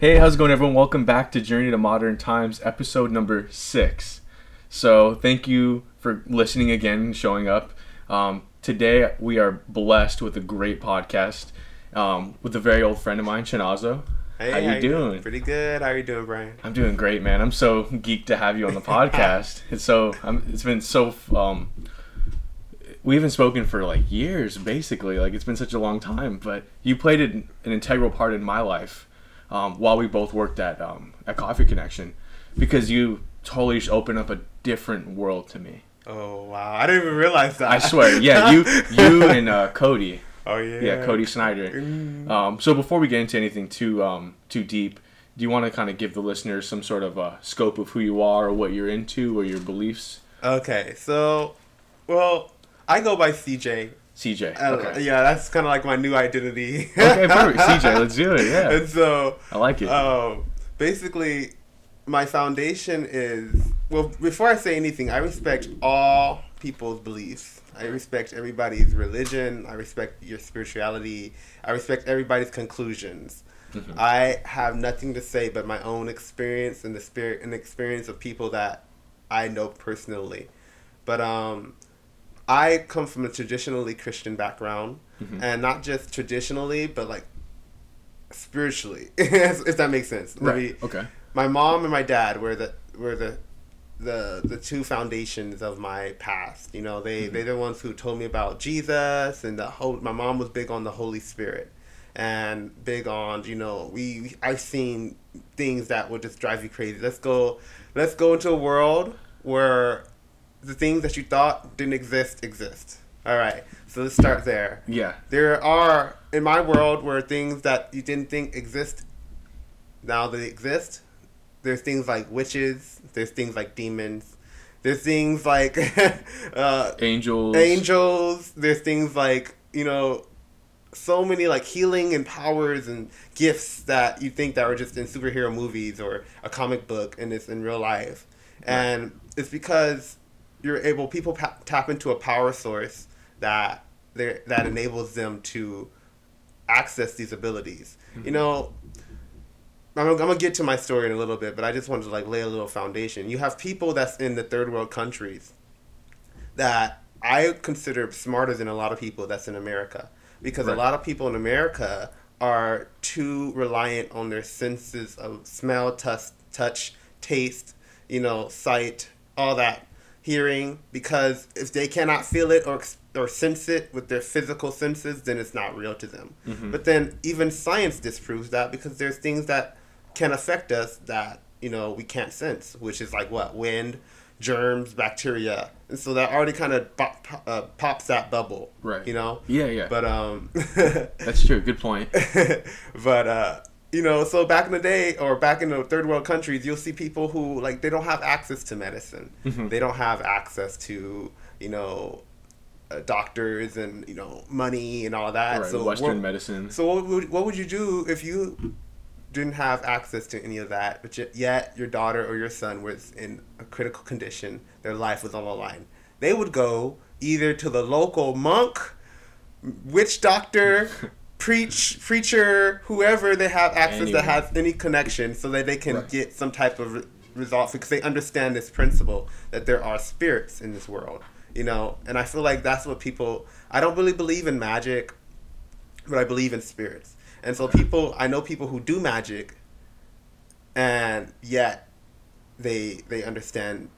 Hey, how's it going, everyone? Welcome back to Journey to Modern Times, episode number six. So, thank you for listening again and showing up. Um, today, we are blessed with a great podcast um, with a very old friend of mine, Chinazo. Hey, how you doing? Pretty good. How are you doing, Brian? I'm doing great, man. I'm so geeked to have you on the podcast. it's so, I'm, it's been so. Um, we haven't spoken for like years, basically. Like it's been such a long time, but you played an, an integral part in my life um, while we both worked at um, at Coffee Connection, because you totally just opened up a different world to me. Oh wow! I didn't even realize that. I swear, yeah, you you and uh, Cody. Oh yeah. Yeah, Cody Snyder. Um, so before we get into anything too um, too deep, do you want to kind of give the listeners some sort of uh, scope of who you are, or what you're into, or your beliefs? Okay, so, well, I go by CJ. CJ. Uh, Okay. Yeah, that's kind of like my new identity. Okay, perfect. CJ, let's do it. Yeah, and so, I like it. um, basically, my foundation is well. Before I say anything, I respect all people's beliefs. I respect everybody's religion. I respect your spirituality. I respect everybody's conclusions. Mm-hmm. I have nothing to say but my own experience and the spirit and experience of people that I know personally. But um, I come from a traditionally Christian background, Mm-hmm. and not just traditionally, but like spiritually, if that makes sense. right. Okay. my mom and my dad were the were the the the two foundations of my past. You know, they they're the ones who told me about Jesus and the whole. My mom was big on the Holy Spirit and big on you know we I've seen things that would just drive you crazy. Let's go, let's go into a world where the things that you thought didn't exist exist. All right, so let's start there. Yeah. There are in my world where things that you didn't think exist now they exist. There's things like witches. There's things like demons. There's things like uh, Angels. angels. There's things like you know, so many like healing and powers and gifts that you think that are just in superhero movies or a comic book, and it's in real life. And it's because you're able people pa- tap into a power source that they that enables them to access these abilities. You mm-hmm. know, I'm, I'm gonna get to my story in a little bit, but I just wanted to like lay a little foundation. You have people that's in the third world countries that I consider smarter than a lot of people that's in America because Right. a lot of people in America are too reliant on their senses of smell, touch, touch, taste, you know, sight, all that, hearing. Because if they cannot feel it or or sense it with their physical senses, then it's not real to them. But then even science disproves that because there's things that can affect us that you know we can't sense, which is like what wind, germs, bacteria, and so that already kind of pop, uh, pops that bubble, Right. You know. Yeah, yeah. But um. That's true. Good point. but uh you know so back in the day or back in the third world countries you'll see people who like they don't have access to medicine Mm-hmm. they don't have access to you know uh, doctors and you know money and all that Right. so Western what, medicine. so what would, what would you do if you didn't have access to any of that but yet- yet your daughter or your son was in a critical condition their life was on the line they would go either to the local monk witch doctor, preach preacher, whoever they have access Anyone. that has any connection, so that they can Right. get some type of re- result because they understand this principle that there are spirits in this world. You know, and I feel like that's what people. I don't really believe in magic, but I believe in spirits. And so people, I know people who do magic, and yet they they understand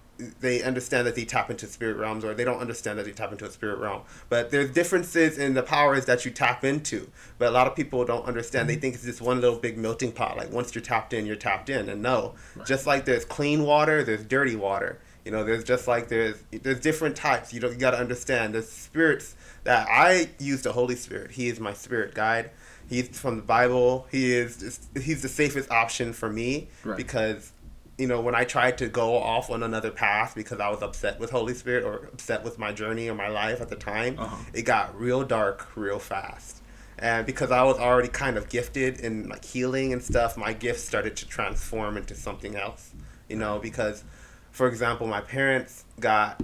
they understand that they tap into spirit realms or they don't understand that they tap into a spirit realm. But there's differences in the powers that you tap into. But a lot of people don't understand. They mm-hmm. think it's just one little big melting pot. Like once you're tapped in you're tapped in. And no just like there's clean water there's dirty water. You know there's just like there's there's different types. You don't you got to understand. There's spirits that i use the holy spirit. He is my spirit guide. He's from the bible. He is he's the safest option for me Right. because you know, when I tried to go off on another path because I was upset with Holy Spirit or upset with my journey or my life at the time, Uh-huh. it got real dark real fast. And because I was already kind of gifted in like healing and stuff, my gifts started to transform into something else. You know, because for example, my parents got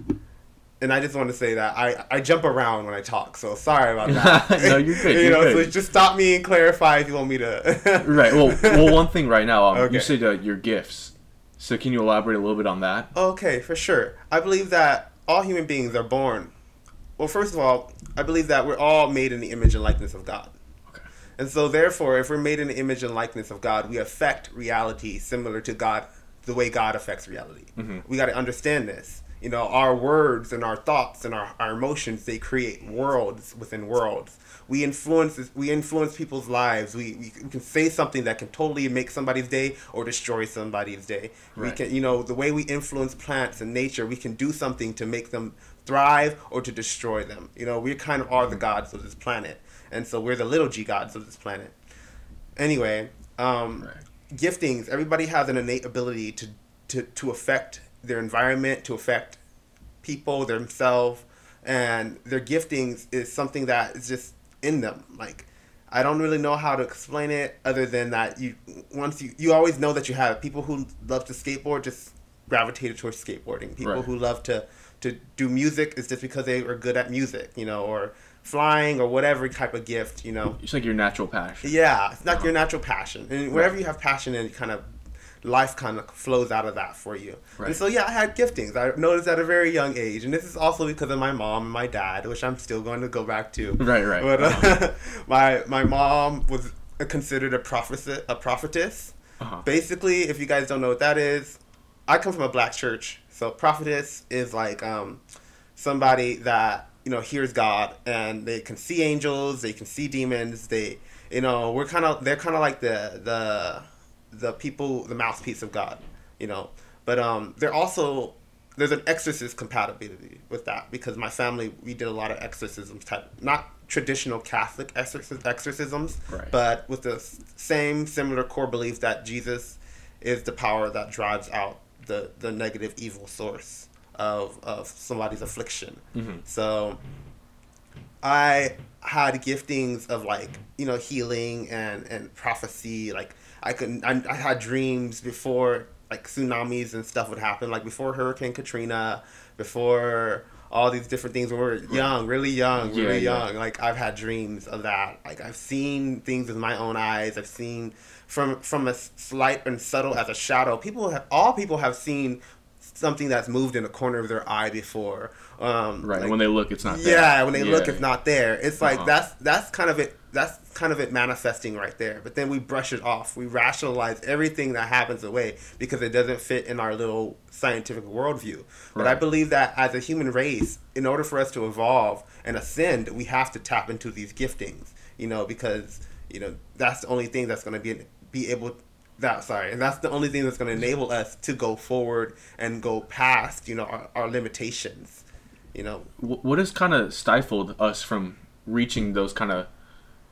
and I just want to say that I, I jump around when I talk, so sorry about that. no, you're good. you You're know, good. so just stop me and clarify if you want me to. right. Well, well, one thing right now. Um, Okay. You said uh, your gifts. So can you elaborate a little bit on that? Okay, for sure. I believe that all human beings are born. Well, first of all, I believe that we're all made in the image and likeness of God. Okay. And so, therefore, if we're made in the image and likeness of God, we affect reality similar to God, the way God affects reality. Mhm. We got to understand this. You know, our words and our thoughts and our, our emotions, they create worlds within worlds. We influence we influence people's lives. We, we can say something that can totally make somebody's day or destroy somebody's day. We can, you know, the way we influence plants and nature, we can do something to make them thrive or to destroy them. You know, we kind of are the gods of this planet. And so we're the little g gods of this planet. Anyway, um, Right. giftings, everybody has an innate ability to, to, to affect their environment, to affect people, themselves, and their giftings is something that is just in them. Like, I don't really know how to explain it other than that you once you you always know that you have people who love to skateboard just gravitated towards skateboarding. People Right. who love to to do music is just because they are good at music, you know, or flying or whatever type of gift, you know. It's like your natural passion. Yeah, it's not Uh-huh. your natural passion, and wherever you have passion, and kind of life kind of flows out of that for you. Right. And so yeah, I had giftings. I noticed at a very young age, and this is also because of my mom and my dad, which I'm still going to go back to. Right, right. But uh, my my mom was considered a prophet a prophetess. Uh-huh. Basically, if you guys don't know what that is, I come from a black church, so prophetess is like um, somebody that you know hears God and they can see angels, they can see demons. They, you know, we're kind of they're kind of like the the the people, the mouthpiece of God, you know. But um, they're also there's an exorcist compatibility with that because my family we did a lot of exorcisms type not traditional Catholic exorcis- exorcisms, Right. but with the same similar core belief that Jesus is the power that drives out the the negative evil source of of somebody's affliction. Mhm. So I had giftings of like you know healing and and prophecy. Like I could I, I had dreams before like tsunamis and stuff would happen. Like before Hurricane Katrina, before all these different things when we were young, really young, really yeah. young. Like I've had dreams of that. Like I've seen things with my own eyes. I've seen from from as slight and subtle as a shadow. People have all people have seen something that's moved in the corner of their eye before. Um, Right. like- when they look, it's not there. yeah, when they look, it's not there. It's like Uh-huh. that's that's kind of it. That's kind of it manifesting right there. But then we brush it off. We rationalize everything that happens away because it doesn't fit in our little scientific worldview. But I believe that as a human race, in order for us to evolve and ascend, we have to tap into these giftings. You know, because you know that's the only thing that's going to be be able. That sorry, and that's the only thing that's going to enable us to go forward and go past you know our, our limitations. You know, what has kind of stifled us from reaching those kind of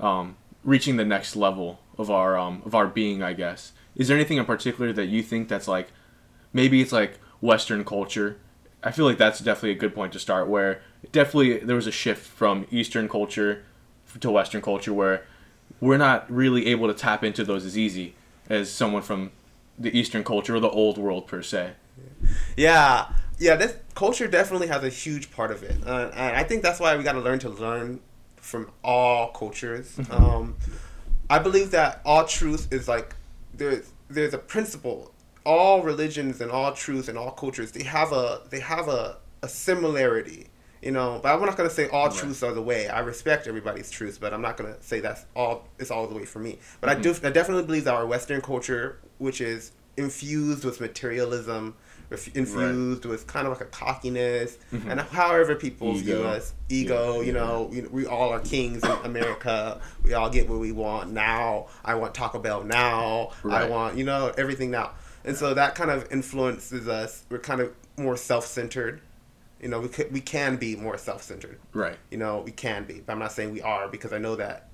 um, reaching the next level of our um, of our being i guess. Is there anything in particular that you think that's like maybe it's like western culture? I feel like that's definitely a good point to start where definitely there was a shift from eastern culture to western culture where we're not really able to tap into those as easy as someone from the eastern culture or the old world per se. Yeah, yeah. This culture definitely has a huge part of it, uh, and I think that's why we got to learn to learn from all cultures. Um, I believe that all truth is like there's there's a principle. All religions and all truths and all cultures they have a they have a, a similarity. You know, but I'm not gonna say all Right. truths are the way. I respect everybody's truths, but I'm not gonna say that's all. It's all the way for me. But I do. I definitely believe that our Western culture, which is infused with materialism, ref- infused with kind of like a cockiness, mm-hmm. and however people view us, ego. Yeah, you know, you know, we all are kings in America. We all get what we want now. I want Taco Bell now. I want you know everything now. And so that kind of influences us. We're kind of more self-centered. You know, we could, we can be more self-centered. right You know, we can be. But I'm not saying we are because I know that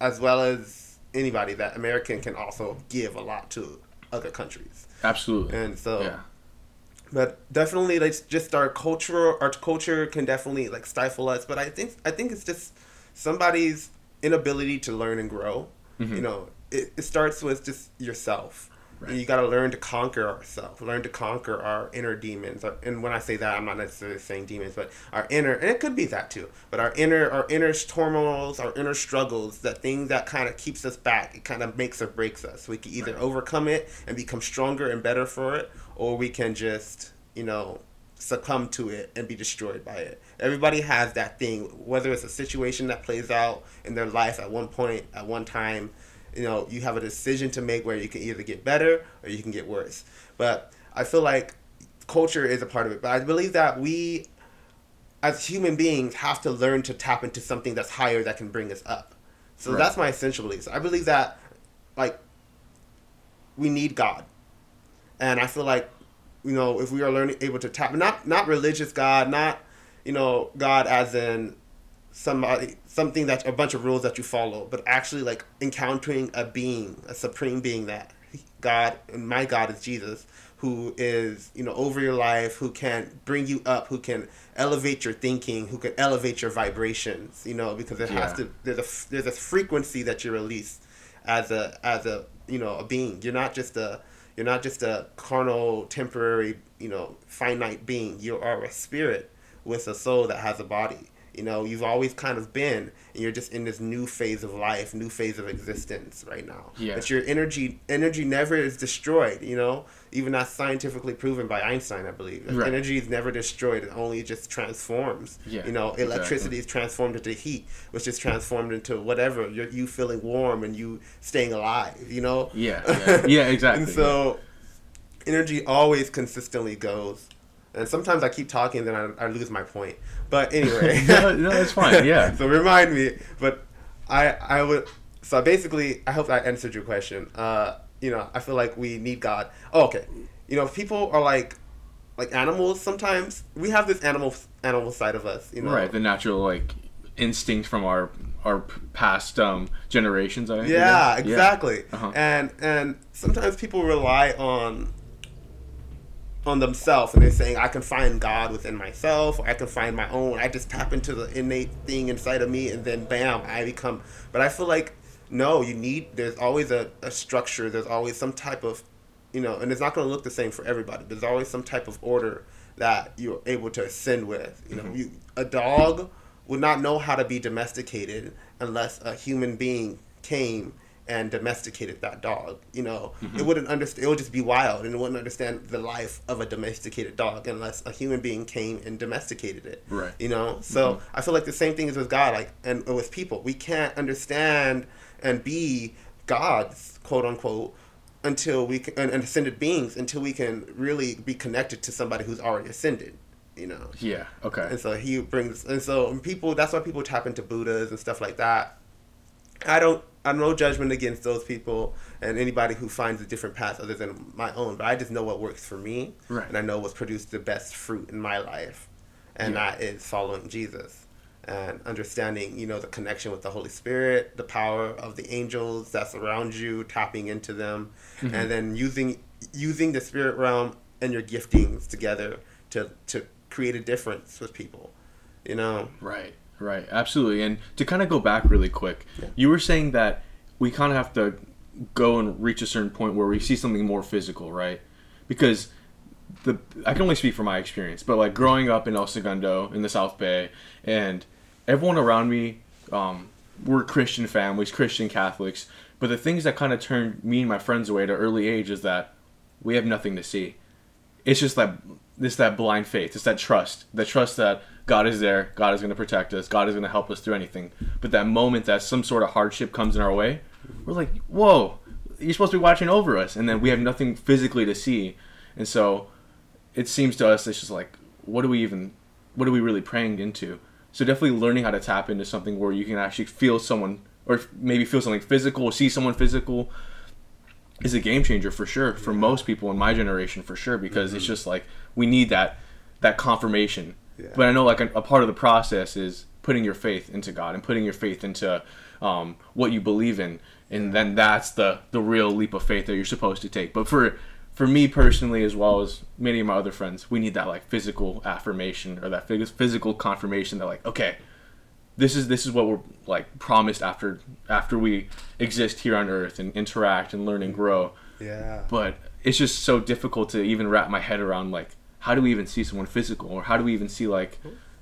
as well as anybody that American can also give a lot to other countries. Absolutely. And so yeah. but definitely like just our culture our culture can definitely like stifle us but i think i think it's just somebody's inability to learn and grow. Mhm. you know it, it starts with just yourself Right. You got to learn to conquer ourselves, learn to conquer our inner demons. And when I say that, I'm not necessarily saying demons, but our inner, and it could be that too. But our inner, our inner turmoils, our inner struggles, that thing that kind of keeps us back, it kind of makes or breaks us. We can either Right. overcome it and become stronger and better for it, or we can just, you know, succumb to it and be destroyed by it. Everybody has that thing, whether it's a situation that plays out in their life at one point, at one time, you know, you have a decision to make where you can either get better or you can get worse. But I feel like culture is a part of it. But I believe that we, as human beings, have to learn to tap into something that's higher that can bring us up. So Right. that's my essential beliefs. I believe that, like, we need God, and I feel like, you know, if we are learning able to tap not not religious God, not you know God as in somebody uh, something that's a bunch of rules that you follow, but actually like encountering a being, a supreme being that God and my God is Jesus, who is you know over your life, who can bring you up, who can elevate your thinking, who can elevate your vibrations. You know because it has to there's a there's a frequency that you release as a as a you know a being. You're not just a you're not just a carnal temporary you know finite being. You are a spirit with a soul that has a body. You know, you've always kind of been, and you're just in this new phase of life, new phase of existence right now. Yeah. But your energy, energy never is destroyed. You know, even that's scientifically proven by Einstein, I believe. Right. Energy is never destroyed; it only just transforms. Yeah, You know, exactly. electricity is transformed into heat, which is transformed into whatever. You're you feeling warm and you staying alive. You know. Yeah, yeah. Yeah, exactly, and so, energy always consistently goes. And sometimes I keep talking, then I, I lose my point. But anyway, no, no, that's fine. Yeah. so remind me. But I I would. So basically, I hope I answered your question. Uh, you know, I feel like we need God. Oh, okay. You know, people are like like animals. Sometimes we have this animal animal side of us. You know, Right, the natural like instinct from our our past um generations. I think. Yeah, exactly. Uh-huh. And and sometimes people rely on on themselves and they're saying I can find God within myself or I can find my own. I just tap into the innate thing inside of me and then bam, I become but I feel like no, you need there's always a, a structure, there's always some type of you know, and it's not gonna look the same for everybody. There's always some type of order that you're able to ascend with. You know, Mm-hmm. you a dog would not know how to be domesticated unless a human being came and domesticated that dog. You know, Mm-hmm. it wouldn't understand. It would just be wild, and it wouldn't understand the life of a domesticated dog unless a human being came and domesticated it. Right. You know, so I feel like the same thing is with God, like and with people. We can't understand and be gods, quote unquote, until we can, and, and ascended beings until we can really be connected to somebody who's already ascended. You know. Yeah. Okay. And so he brings, and so people. That's why people tap into Buddhas and stuff like that. I don't. I no judgment against those people and anybody who finds a different path other than my own. But I just know what works for me, Right. and I know what's produced the best fruit in my life, and Yeah. that is following Jesus and understanding, you know, the connection with the Holy Spirit, the power of the angels that's around you, tapping into them, Mm-hmm. and then using using the spirit realm and your giftings together to to create a difference with people. You know. Right, right, absolutely. And to kind of go back really quick, you were saying that we kind of have to go and reach a certain point where we see something more physical, right? Because the I can only speak from my experience, but like growing up in El Segundo in the South Bay, and everyone around me, um, were Christian families, Christian Catholics. But the things that kind of turned me and my friends away at an early age is that we have nothing to see it's just that it's that blind faith it's that trust the trust that god is there. God is going to protect us. God is going to help us through anything. But that moment that some sort of hardship comes in our way we're like whoa you're supposed to be watching over us. And then we have nothing physically to see. And so it seems to us it's just like what are we even what are we really praying into? So definitely learning how to tap into something where you can actually feel someone or maybe feel something physical see someone physical is a game changer for sure for most people in my generation for sure because it's mm-hmm. just like we need that that confirmation Yeah. but i know like a, a part of the process is putting your faith into god and putting your faith into um, what you believe in and then that's the the real leap of faith that you're supposed to take but for for me personally as well as many of my other friends we need that like physical affirmation or that physical confirmation that like okay this is this is what we're like promised after after we exist here on earth and interact and learn and grow Yeah. but it's just so difficult to even wrap my head around like how do we even see someone physical or how do we even see like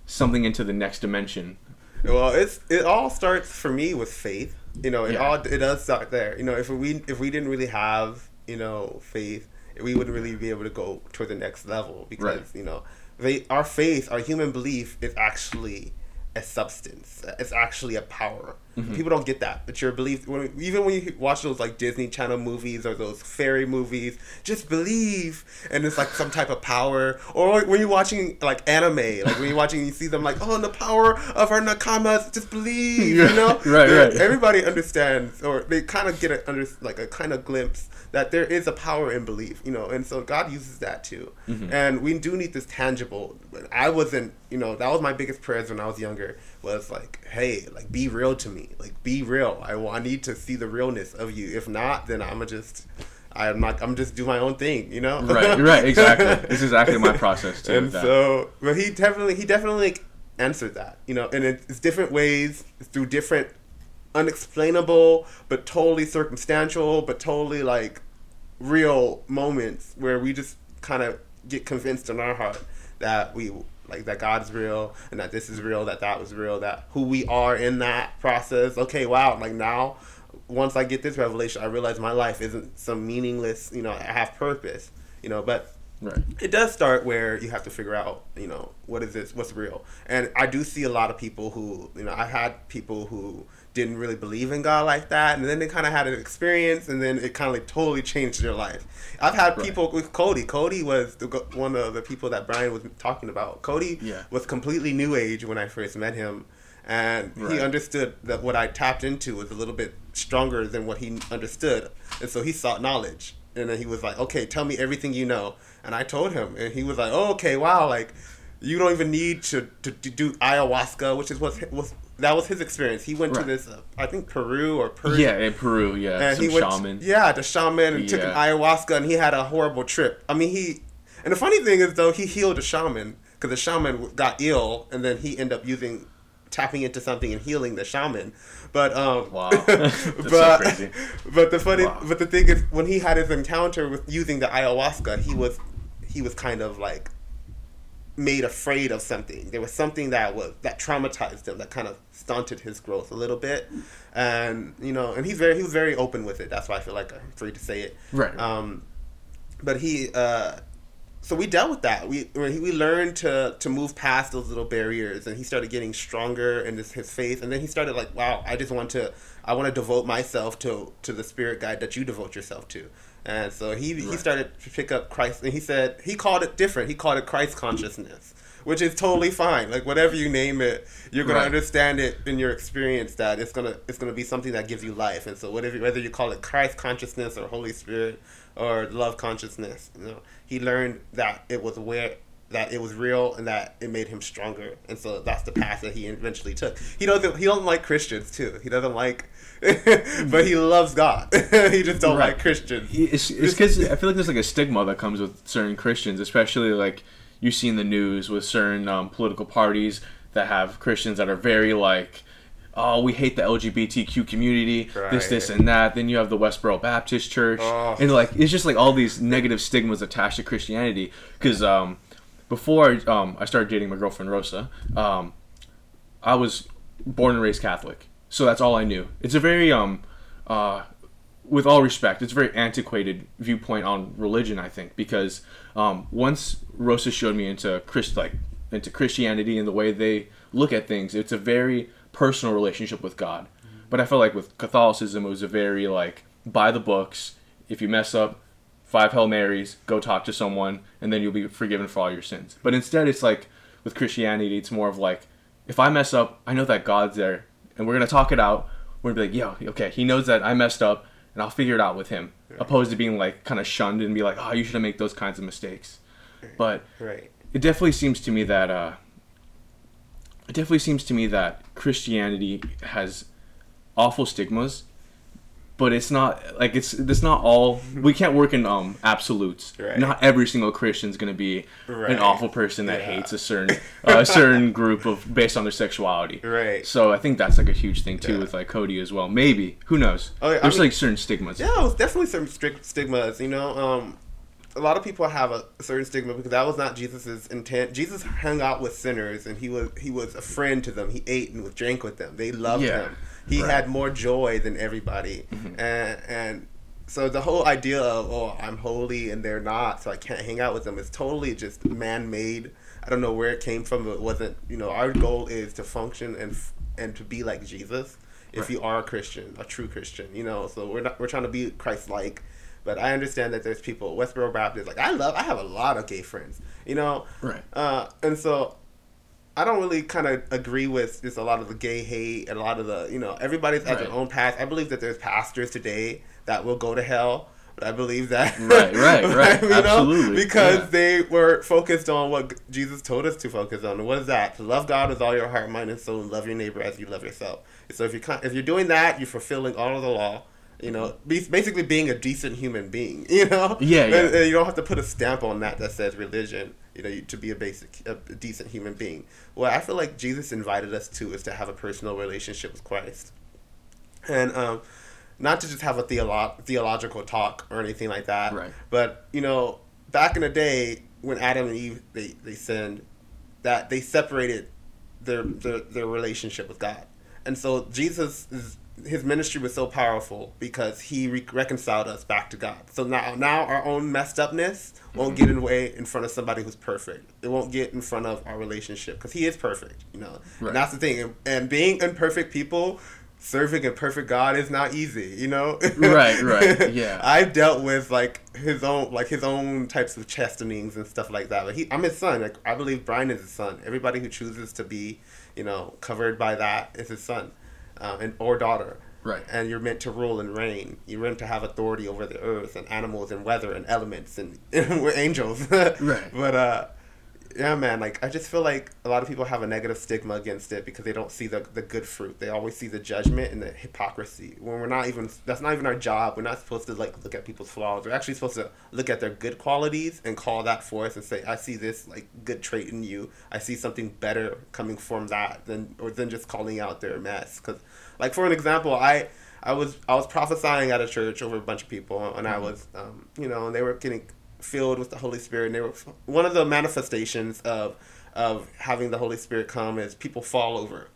something into the next dimension Well, it's it all starts for me with faith. You know, it Yeah. all it does start there. You know, if we if we didn't really have you know faith, we wouldn't really be able to go to the next level because Right. you know, they, our faith, our human belief is actually a substance. It's actually a power. Mm-hmm. People don't get that. But your belief, when, even when you watch those like Disney Channel movies or those fairy movies, just believe, and it's like some type of power. Or when you're watching like anime, like when you're watching, you see them like, oh, the power of our nakamas, just believe. You know, Right, They're- right. Everybody understands, or they kind of get a under like a kind of glimpse that there is a power in belief. You know, and so God uses that too. Mm-hmm. And we do need this tangible. I wasn't, you know, that was my biggest prayers when I was younger. Was like, hey, like be real to me, like be real. I want, I need to see the realness of you. If not, then I'm just, I'm not, I'm just do my own thing. You know. right right exactly this is exactly my process too and so, but he definitely, he definitely like, answered that. You know, and it's different ways through different unexplainable but totally circumstantial but totally like real moments where we just kind of get convinced in our heart that we like that God's real and that this is real, that that was real, that who we are in that process. Okay, wow, like now once I get this revelation, I realize my life isn't some meaningless, you know, I have purpose, you know, but right it does start where you have to figure out, you know, what is this, what's real. And I do see a lot of people who, you know, I've had people who didn't really believe in God like that, and then they kind of had an experience, and then it kind of like totally changed their life. I've had Right. people with Cody. Cody was the, one of the people that Brian was talking about. Cody Yeah. was completely new age when I first met him. And he understood that what I tapped into was a little bit stronger than what he understood. And so he sought knowledge. And then he was like, okay, tell me everything you know. And I told him. And he was like, oh, okay, wow. Like, you don't even need to, to, to do ayahuasca, which is what was that was his experience. He went Right. to this, uh, I think Peru or Persia. yeah in peru yeah And some he went, shaman yeah, the shaman, and took an ayahuasca, and he had a horrible trip. I mean, he, and the funny thing is though, he healed the shaman because the shaman got ill, and then he ended up using, tapping into something and healing the shaman. But um, Wow. That's so but crazy. but the funny, Wow. but the thing is, when he had his encounter with using the ayahuasca, he was, he was kind of like made afraid of something. There was something that was that traumatized him that kind of stunted his growth a little bit. And you know, and he's very he was very open with it. That's why I feel like I'm free to say it. Right. Um but he uh so we dealt with that. We we learned to to move past those little barriers, and he started getting stronger in his, his faith. And then he started like, wow, I just want to, I want to devote myself to to the spirit guide that you devote yourself to. And so he he started to pick up Christ, and he said he called it different. He called it Christ consciousness, which is totally fine. Like whatever you name it, you're gonna Right. understand it in your experience that it's gonna it's gonna be something that gives you life. And so whatever whether you call it Christ consciousness or Holy Spirit or love consciousness, you know, he learned that it was where that it was real and that it made him stronger. And so that's the path that he eventually took. He doesn't he don't like Christians too. He doesn't like but he loves God. he just don't Right. like Christians. It's because I feel like there's like a stigma that comes with certain Christians, especially like you see in the news with certain um, political parties that have Christians that are very like, oh, we hate the LGBTQ community, this, this, and that. Then you have the Westboro Baptist Church, Oh. and like it's just like all these negative stigmas attached to Christianity. Because um, before um, I started dating my girlfriend Rosa, um, I was born and raised Catholic, so that's all I knew. It's a very um, uh, with all respect, it's a very antiquated viewpoint on religion. I think because um, once Rosa showed me into Christ, like into Christianity and the way they look at things, it's a very personal relationship with God. But I felt like with Catholicism, it was a very like by the books. If you mess up, five Hail Marys, go talk to someone, and then you'll be forgiven for all your sins. But instead, it's like with Christianity, it's more of like, if I mess up, I know that God's there, and we're gonna talk it out. We're gonna be like, yo, okay, he knows that I messed up, and I'll figure it out with him, opposed to being like kind of shunned and be like, oh, you shouldn't make those kinds of mistakes. But Right. it definitely seems to me that uh, it definitely seems to me that Christianity has awful stigmas but it's not like it's it's not all we can't work in um absolutes Right. not every single christian's going to be Right. an awful person that Yeah. hates a certain a certain group of based on their sexuality Right. so i think that's like a huge thing too Yeah. with like cody as well maybe who knows Oh, yeah, I there's mean- like certain stigmas Yeah, was definitely some strict stigmas. You know, um, a lot of people have a certain stigma because that was not Jesus's intent. Jesus hung out with sinners, and he was he was a friend to them. He ate and drank with them. They loved him. He right. had more joy than everybody, and and so the whole idea of oh I'm holy and they're not, so I can't hang out with them is totally just man made. I don't know where it came from. It wasn't. You know, our goal is to function and f- and to be like Jesus. If Right. you are a Christian, a true Christian, you know, so we're not we're trying to be Christ like. But I understand that there's people Westboro Baptist like I love I have a lot of gay friends, you know, Right. uh, and so I don't really kind of agree with just a lot of the gay hate and a lot of the you know everybody's at their own path. I believe that there's pastors today that will go to hell, but I believe that Right, right, right. you know, Absolutely, because yeah. they were focused on what Jesus told us to focus on. What is that? To love God with all your heart, mind, and soul, and love your neighbor as you love yourself. So if you kind- if you're doing that, you're fulfilling all of the law. You know, basically being a decent human being. You know, Yeah, yeah. And- and you don't have to put a stamp on that that says religion. You know, to be a basic, a decent human being. What I feel like Jesus invited us to is to have a personal relationship with Christ, and um, not to just have a theolo- theological talk or anything like that. Right. But you know, back in the day when Adam and Eve they, they sinned, that they separated their, their their relationship with God, and so Jesus is, his ministry was so powerful because he re- reconciled us back to God. So now now our own messed upness won't get in the way in front of somebody who's perfect. It won't get in front of our relationship because he is perfect. You know, Right. and that's the thing. And, and being imperfect people. Serving a perfect God is not easy, you know. Right, right, yeah. I've dealt with like his own like his own types of chastenings and stuff like that. But he, I'm his son. Like I believe Brian is his son. Everybody who chooses to be, you know, covered by that is his son, uh, and or daughter. Right. And you're meant to rule and reign. You're meant to have authority over the earth and animals and weather and elements and, we're angels. Right. But uh, yeah, man. Like I just feel like a lot of people have a negative stigma against it because they don't see the the good fruit. They always see the judgment and the hypocrisy. When we're not even that's not even our job. We're not supposed to like look at people's flaws. We're actually supposed to look at their good qualities and call that forth and say, I see this like good trait in you. I see something better coming from that than or than just calling out their mess. Because like for an example, I. I was I was prophesying at a church over a bunch of people, and I was, um, you know, and they were getting filled with the Holy Spirit. And they were one of the manifestations of of having the Holy Spirit come is people fall over.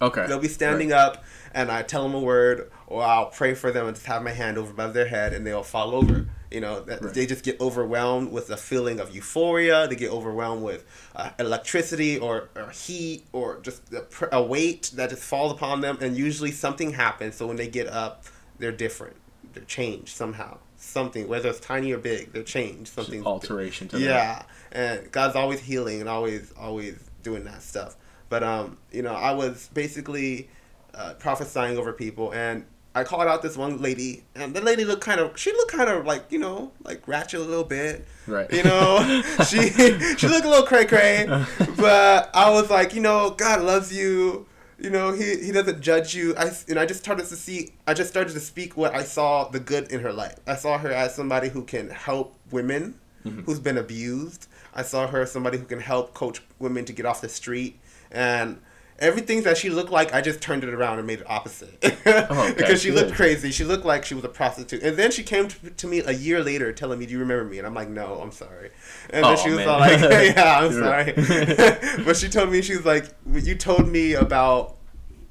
okay They'll be standing up, and I tell them a word, or I'll pray for them and just have my hand over above their head, and they'll fall over. You know, that Right. they just get overwhelmed with a feeling of euphoria. They get overwhelmed with uh, electricity or, or heat or just a, a weight that just falls upon them, and usually something happens. So when they get up, they're different. They're changed somehow. Something, whether it's tiny or big, they're changed. Something alteration to that. yeah, and God's always healing and always always doing that stuff. But um, you know, I was basically uh, prophesying over people, and I called out this one lady, and the lady looked kind of she looked kind of like you know like ratchet a little bit, Right. You know, she she looked a little cray cray, but I was like, you know, God loves you. You know, he, he doesn't judge you. I and I just started to see. I just started to speak what I saw the good in her life. I saw her as somebody who can help women mm-hmm. who's been abused. I saw her as somebody who can help coach women to get off the street and everything that she looked like. I just turned it around and made it opposite okay, because she looked crazy. She looked like she was a prostitute. And then she came to, to me a year later, telling me, "Do you remember me?" And I'm like, "No, I'm sorry." And Oh, then she was man. all like, "Yeah, I'm sorry." but she told me she was like, "You told me about."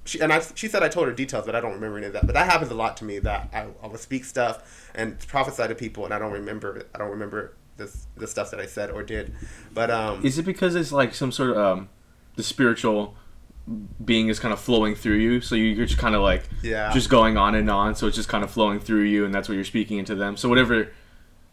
She, and I, she said I told her details, but I don't remember any of that. But that happens a lot to me. That I, I will speak stuff and prophesy to people, and I don't remember. I don't remember this the stuff that I said or did. But um, Is it because it's like some sort of um, the spiritual being is kind of flowing through you, so you- you're just kind of like Yeah. just going on and on, so it's just kind of flowing through you, and that's what you're speaking into them. So whatever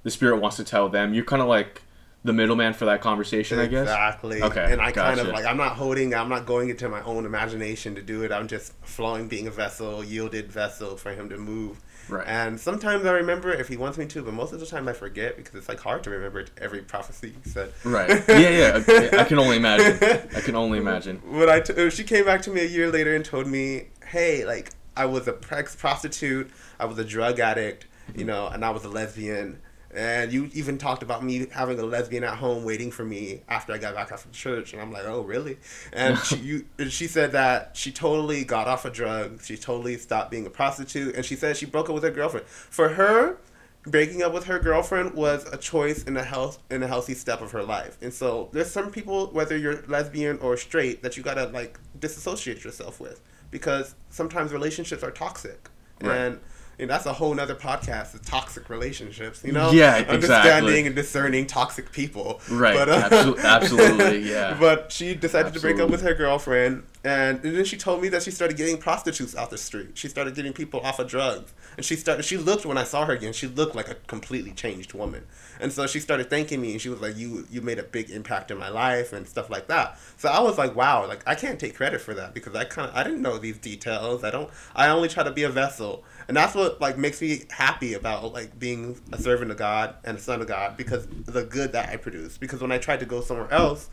the spirit wants to tell them, you're kind of like the middleman for that conversation, I guess. Exactly. Okay, And I kind of like I'm not holding. I'm not going into my own imagination to do it. I'm just flowing, being a vessel, yielded vessel for him to move. Right. And sometimes I remember if he wants me to, but most of the time I forget because it's like hard to remember every prophecy he said. Right. Yeah, yeah. I- I can only imagine. I can only imagine. When I t- she came back to me a year later and told me, "Hey, like I was a ex prostitute, I was a drug addict, you mm-hmm. know, and I was a lesbian. And you even talked about me having a lesbian at home waiting for me after I got back after church, and I'm like, oh really? And she you and she said that she totally got off of drugs, she totally stopped being a prostitute, and she said she broke up with her girlfriend. For her, breaking up with her girlfriend was a choice in a health in a healthy step of her life. And so there's some people, whether you're lesbian or straight, that you gotta like disassociate yourself with because sometimes relationships are toxic. Right. And you know, that's a whole nother podcast, the toxic relationships, you know? Yeah, Understanding exactly. and discerning toxic people. Right, But, uh, absolu- absolutely, yeah. But she decided to break up with her girlfriend, and, and then she told me that she started getting prostitutes out the street. She started getting people off of drugs, and she started. She looked when I saw her again. She looked like a completely changed woman, and so she started thanking me, and she was like, "You you made a big impact in my life and stuff like that." So I was like, "Wow!" Like I can't take credit for that because I kind of I didn't know these details. I don't. I only try to be a vessel, and that's what like makes me happy about like being a servant of God and a son of God because the good that I produce. Because when I tried to go somewhere else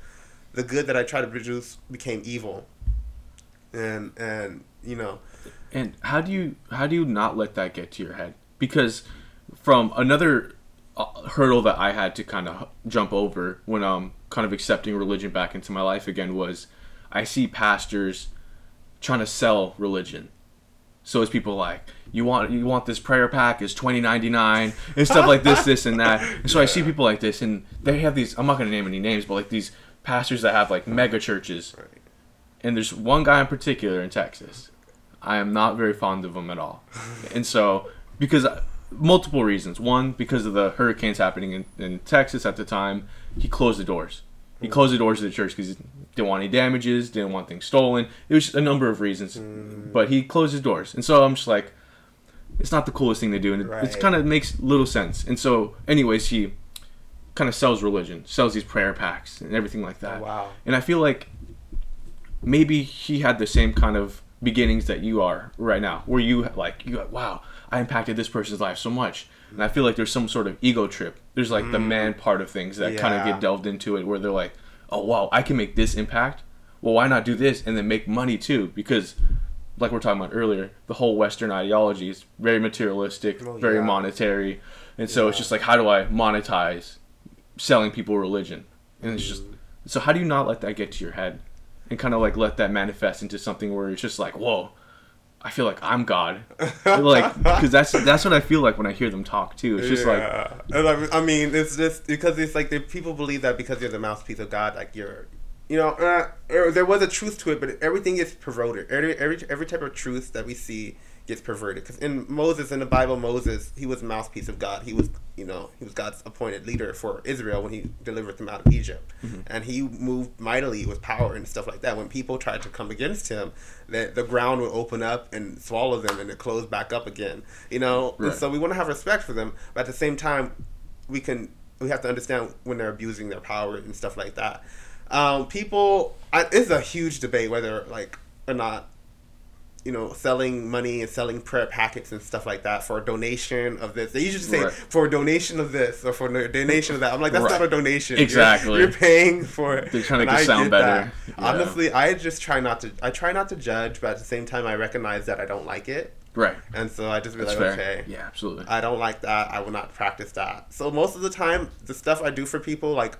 the good that I tried to produce became evil. And and you know, And how do you how do you not let that get to your head? Because from another uh, hurdle that I had to kind of jump over when I'm kind of accepting religion back into my life again was I see pastors trying to sell religion. So it's people like you want you want this prayer pack is twenty ninety nine and stuff like this this and that. And so I see people like this and they have these I'm not gonna name any names but like these pastors that have like mega churches Right. and there's one guy in particular in Texas. I am not very fond of him at all, and so because uh, multiple reasons. One, because of the hurricanes happening in, in Texas at the time, he closed the doors. He mm. closed the doors to the church because he didn't want any damages, didn't want things stolen. It was just a number of reasons, mm. but he closed his doors, and so I'm just like, it's not the coolest thing to do, and it it's kind of makes little sense. And so, anyways, he kind of sells religion, sells these prayer packs and everything like that. Oh, wow. And I feel like maybe he had the same kind of beginnings that you are right now, where you like you like, wow, I impacted this person's life so much, and I feel like there's some sort of ego trip. There's like the mm. man part of things that kind of get delved into it, where they're like, oh wow, I can make this impact. Well, why not do this and then make money too? Because like we we're talking about earlier, the whole Western ideology is very materialistic, Oh, very yeah. monetary, and so it's just like, how do I monetize selling people religion? And it's just mm-hmm. so how do you not let that get to your head, and kind of like let that manifest into something where it's just like, whoa, I feel like I'm God, like because that's that's what I feel like when I hear them talk too. It's just like yeah. And I I mean, it's just because it's like the people believe that because you're the mouthpiece of God, like you're, you know, uh, er, there was a truth to it, but everything is perverted. Every every every type of truth that we see gets perverted. Because in Moses, in the Bible, Moses he was mouthpiece of God. He was, you know, he was God's appointed leader for Israel when he delivered them out of Egypt, and he moved mightily with power and stuff like that. When people tried to come against him, the the ground would open up and swallow them, and it closed back up again. You know, Right. so we want to have respect for them, but at the same time, we can we have to understand when they're abusing their power and stuff like that. Um, people, I, it's a huge debate whether like or not, you know, selling money and selling prayer packets and stuff like that for a donation of this. They usually say Right. for a donation of this or for a donation of that. I'm like, that's Right. not a donation. You're- Exactly. You're, paying for it. They're trying to make it sound better. Yeah. Honestly, I just try not to. I try not to judge, but at the same time, I recognize that I don't like it, right. and so I just be That's like, fair. okay, Yeah, absolutely. I don't like that. I will not practice that. So most of the time, the stuff I do for people, like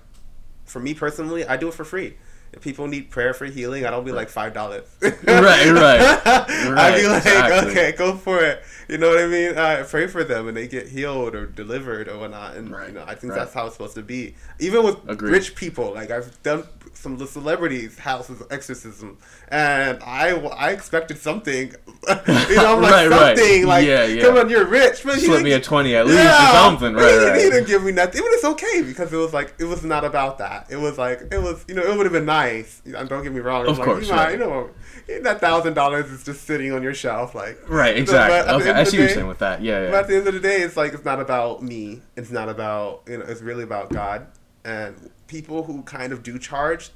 for me personally, I do it for free. If people need prayer for healing, I don't be like five dollars. Right, right. I'd be like, exactly. okay, go for it. You know what I mean? I pray for them and they get healed or delivered or whatnot. And Right, you know, I think right. that's how it's supposed to be. Even with Agreed. rich people, like I've done some of the celebrities' houses exorcism, and I I expected something. you know, I'm like Right, right. something like, Yeah, yeah. come on, you're rich, but Slip me a twenty at least yeah, or something. Right, he, didn't- he didn't give me nothing. But it's okay because it was like it was not about that. It was like it was you know it would have been nice. Know, don't get me wrong. Of was course, like, you know, right. you know that thousand dollars is just sitting on your shelf, like Right, exactly. okay, I see what you're saying with that. Yeah, But at the end of the day, it's like it's not about me. It's not about you know. It's really about God and people who kind of do charge.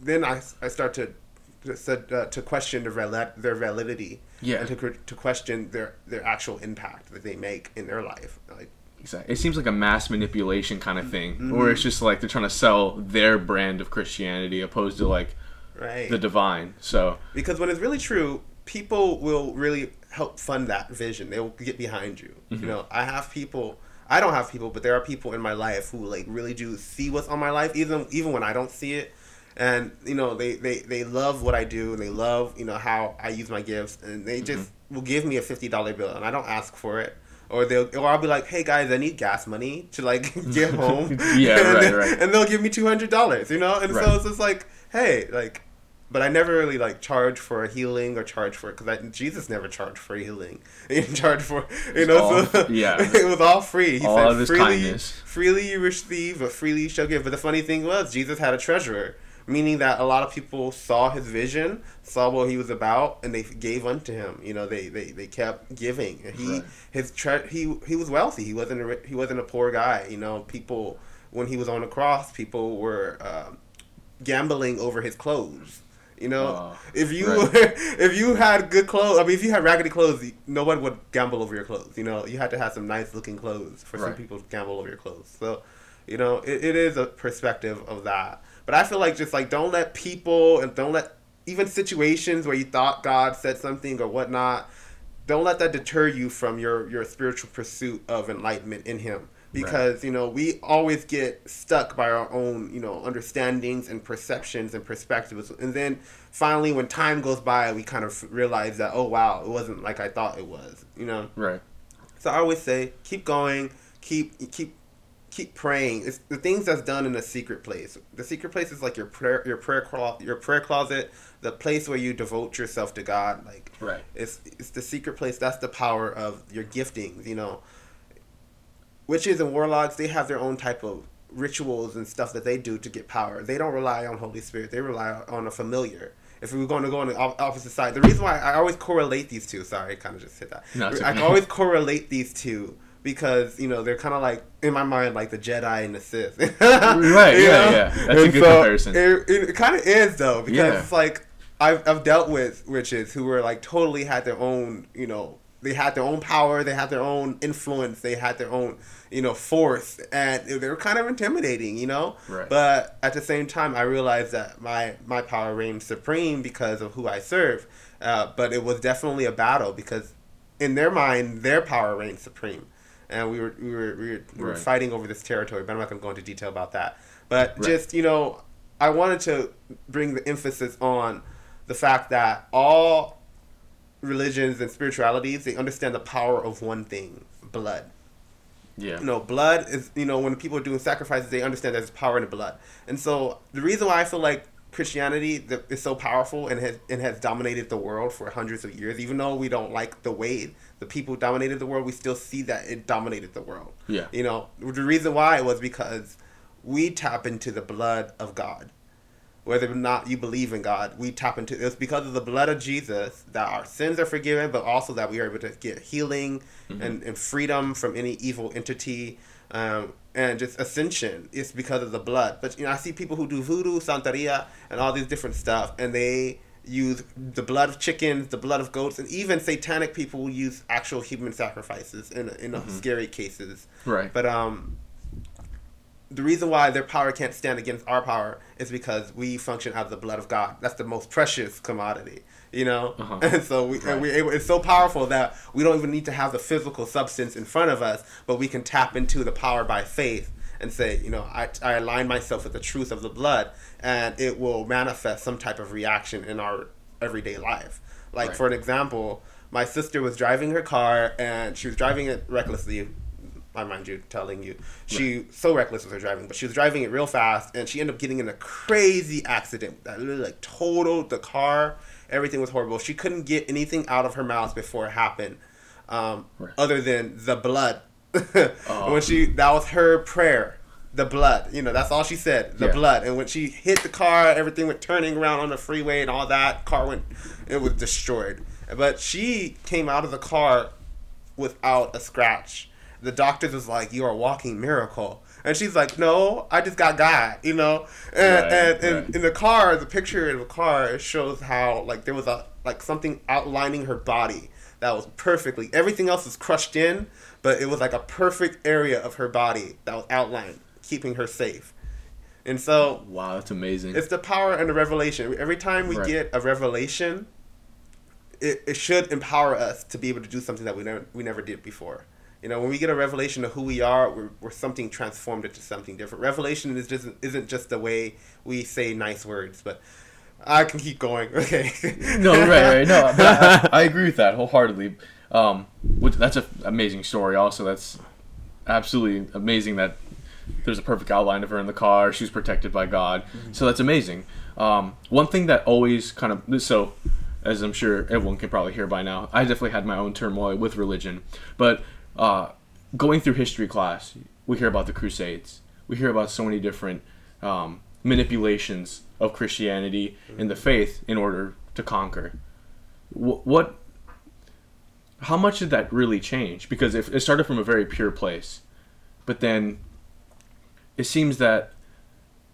Then I, I start to to, uh, to question their val- their validity Yeah. and to to question their their actual impact that they make in their life. Like Exactly. It seems like a mass manipulation kind of thing, Mm-hmm. where it's just like they're trying to sell their brand of Christianity opposed to like right the divine. So because when it's really true, people will really help fund that vision. They will get behind you. Mm-hmm. You know, I have people. I don't have people, but there are people in my life who like really do see what's on my life, even even when I don't see it. And you know, they they they love what I do, and they love you know how I use my gifts, and they just Mm-hmm. will give me a fifty dollar bill, and I don't ask for it. Or they'll, or I'll be like, "Hey guys, I need gas money to like get home." Yeah, and right, right. And they'll give me two hundred dollars, you know. And so it's just like, hey, like, but I never really like charge for a healing or charge for it because Jesus never charged for healing. He didn't charge for you know. all- so yeah. it was all free. He All said, of his freely, kindness. freely you receive, but freely you shall give. But the funny thing was, Jesus had a treasurer, meaning that a lot of people saw his vision, saw what he was about, and they gave unto him. You know, they they, they kept giving. And He Right. his tre- he he was wealthy. He wasn't a, he wasn't a poor guy. You know, people when he was on the cross, people were um, gambling over his clothes. You know, Wow. if you Right. if you had good clothes, I mean, if you had raggedy clothes, no one would gamble over your clothes. You know, you had to have some nice looking clothes for some people to gamble over your clothes. So, you know, it, it is a perspective of that. But I feel like just like don't let people and don't let even situations where you thought God said something or whatnot, don't let that deter you from your your spiritual pursuit of enlightenment in Him. Because you know we always get stuck by our own you know understandings and perceptions and perspectives, and then finally when time goes by, we kind of realize that oh wow, it wasn't like I thought it was. You know. Right. So I always say, keep going, keep keep keep praying. It's the things that's done in a secret place. The secret place is like your prayer your prayer clo- your prayer closet, the place where you devote yourself to God. Like Right. it's it's the secret place. That's the power of your giftings. You know, witches and warlocks they have their own type of rituals and stuff that they do to get power. They don't rely on Holy Spirit. They rely on a familiar. If we were going to go on the op- opposite side, the reason why I always correlate these two. Sorry, I kind of just hit that. No, I okay. always correlate these two because you know they're kind of like in my mind like the Jedi and the Sith. Right, yeah, know? yeah. That's a good so comparison. It, it kind of is though because Yeah. it's like I've I've dealt with witches who were like totally had their own you know they had their own power they had their own influence they had their own you know force and they were kind of intimidating you know Right. but at the same time I realized that my my power reigned supreme because of who I serve uh, but it was definitely a battle because in their mind their power reigned supreme and we were we were we were, we were fighting over this territory but I'm not going to go into detail about that but Right. just you know I wanted to bring the emphasis on the fact that all religions and spiritualities they understand the power of one thing blood Yeah. you know blood is you know when people are doing sacrifices they understand there's power in the blood and so the reason why i feel like christianity is so powerful and has and has dominated the world for hundreds of years even though we don't like the way the people dominated the world we still see that it dominated the world Yeah. you know the reason why was because we tap into the blood of god whether or not you believe in God, we tap into it's because of the blood of Jesus that our sins are forgiven, but also that we are able to get healing and, and freedom from any evil entity um, and just ascension. It's because of the blood. But you know, I see people who do voodoo, santeria, and all these different stuff, and they use the blood of chickens, the blood of goats, and even satanic people will use actual human sacrifices in in scary cases. Right. But um, the reason why their power can't stand against our power is because we function out of the blood of God. That's the most precious commodity, you know. Uh-huh. And so we Right. and we able, it's so powerful that we don't even need to have the physical substance in front of us, but we can tap into the power by faith and say, you know, I, I align myself with the truth of the blood, and it will manifest some type of reaction in our everyday life. Like Right. for an example, my sister was driving her car and she was driving it recklessly. I mind you telling you, she so reckless with her driving, but she was driving it real fast, and she ended up getting in a crazy accident that literally like totaled the car. Everything was horrible. She couldn't get anything out of her mouth before it happened, um, Right. other than the blood. Oh. When she that was her prayer, the blood. You know, that's all she said, the Yeah. blood. And when she hit the car, everything went turning around on the freeway and all that. Car went, it was destroyed. But she came out of the car without a scratch. The doctors was like, "You are a walking miracle," and she's like, "No, I just got God," you know. And Right, and, and right. in the car, the picture in the car shows how like there was a like something outlining her body that was perfectly. Everything else was crushed in, but it was like a perfect area of her body that was outlined, keeping her safe. And so Wow, that's amazing. it's the power and the revelation. Every time we Right. get a revelation, it, it should empower us to be able to do something that we never we never did before. You know, when we get a revelation of who we are, we're, we're something transformed into something different. Revelation is just isn't just the way we say nice words, but I can keep going. Okay. no, right, right. No, but I, I agree with that wholeheartedly. Um, which, that's an amazing story. Also, that's absolutely amazing that there's a perfect outline of her in the car. She was protected by God. So that's amazing. Um, one thing that always kind of so, as I'm sure everyone can probably hear by now, I definitely had my own turmoil with religion. But uh, going through history class, we hear about the Crusades. We hear about so many different um, manipulations of Christianity and the faith in order to conquer. Wh- what? How much did that really change? Because if it started from a very pure place, but then it seems that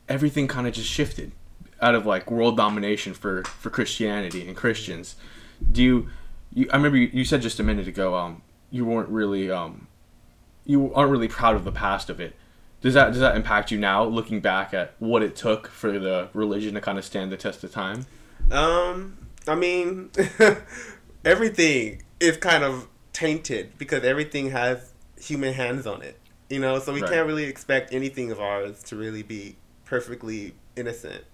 everything kind of just shifted out of like world domination for for Christianity and Christians. Do you? you I remember you, you said just a minute ago. Um, you weren't really um, you aren't really proud of the past of it. Does that does that impact you now, looking back at what it took for the religion to kind of stand the test of time? Um, I mean, everything is kind of tainted because everything has human hands on it. You know, so we Right. can't really expect anything of ours to really be perfectly innocent.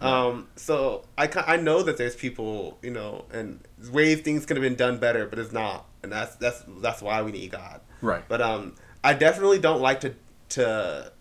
Um, so I I know that there's people, you know, and ways things could have been done better, but it's not, and that's that's that's why we need God. Right. But um, I definitely don't like to to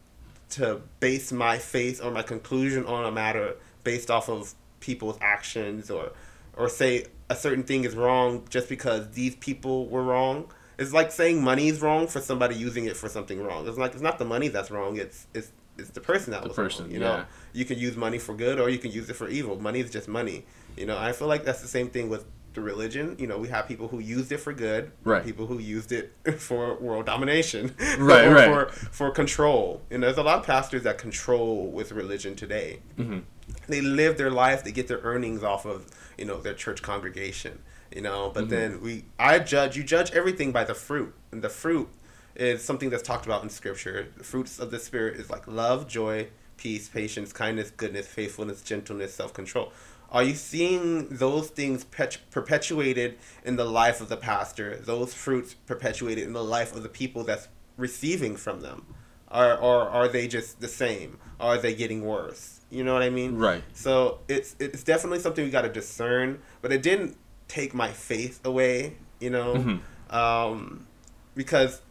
to base my faith or my conclusion on a matter based off of people's actions or or say a certain thing is wrong just because these people were wrong. It's like saying money is wrong for somebody using it for something wrong. It's like it's not the money that's wrong. It's it's it's the person that The was person, wrong. You know, yeah. you can use money for good or you can use it for evil. Money is just money. You know, I feel like that's the same thing with the religion. You know, we have people who used it for good, Right. People who used it for world domination, Right, or right. For for control. And there's a lot of pastors that control with religion today. hmm They live their life. They get their earnings off of you know their church congregation. You know, but mm-hmm. then we I judge. You judge everything by the fruit, and the fruit is something that's talked about in scripture. The fruits of the spirit is like love, joy, peace, patience, kindness, goodness, faithfulness, gentleness, self control. Are you seeing those things perpetuated in the life of the pastor? Those fruits perpetuated in the life of the people that's receiving from them? Or, or are they just the same? Are they getting worse? You know what I mean? Right. So it's it's definitely something we got to discern, but it didn't take my faith away, you know, Mhm. um, because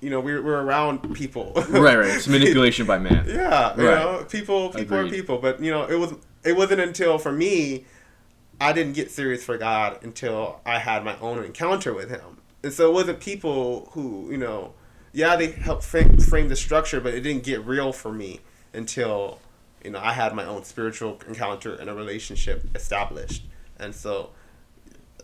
you know we're we're around people. Right, right. It's manipulation by man. yeah, you Right. know, people people Agreed. are people, but you know it was it wasn't until for me, I didn't get serious for God until I had my own encounter with Him, and so it wasn't people who you know, yeah, they helped frame, frame the structure, but it didn't get real for me until you know I had my own spiritual encounter and a relationship established, and so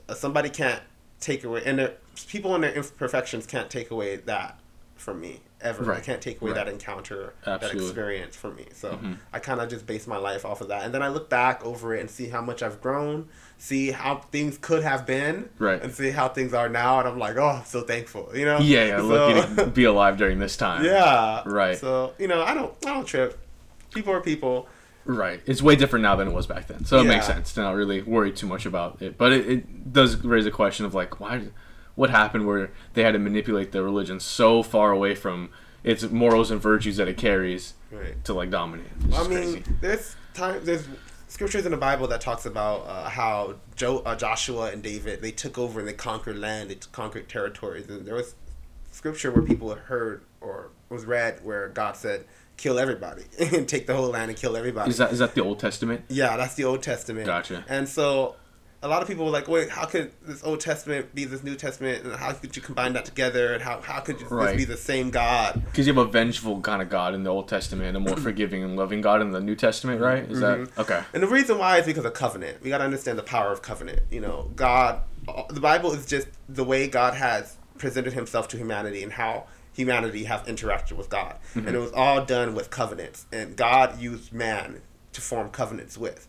uh, somebody can't take away, and people in their imperfections can't take away that from me ever. I can't take away Right. that encounter, that experience from me. So Mhm. I kind of just base my life off of that, and then I look back over it and see how much I've grown, see how things could have been, Right. and see how things are now, and I'm like, oh, I'm so thankful, you know? Yeah, yeah. So- Lucky to be alive during this time. yeah, Right. So you know, I don't, I don't trip. People are people. Right. It's way different now than it was back then. So it makes sense to not really worry too much about it. But it, it does raise a question of like, why, what happened where they had to manipulate the religion so far away from its morals and virtues that it carries Right. to like dominate? It's I mean, crazy. there's time. There's scriptures in the Bible that talks about uh, how jo- uh, Joshua and David they took over and they conquered land, they conquered territories, and there was scripture where people heard or was read where God said, "Kill everybody and take the whole land and kill everybody." Is that is that the Old Testament? yeah, that's the Old Testament. Gotcha. And so. A lot of people were like, "Wait, how could this Old Testament be this New Testament, and how could you combine that together, and how, how could Right. this be the same God?" Because you have a vengeful kind of God in the Old Testament, a more forgiving and loving God in the New Testament, right? Is Mhm. that okay? And the reason why is because of covenant. We got to understand the power of covenant. You know, God, the Bible is just the way God has presented himself to humanity and how humanity have interacted with God. And mhm. it was all done with covenants. And God used man to form covenants with.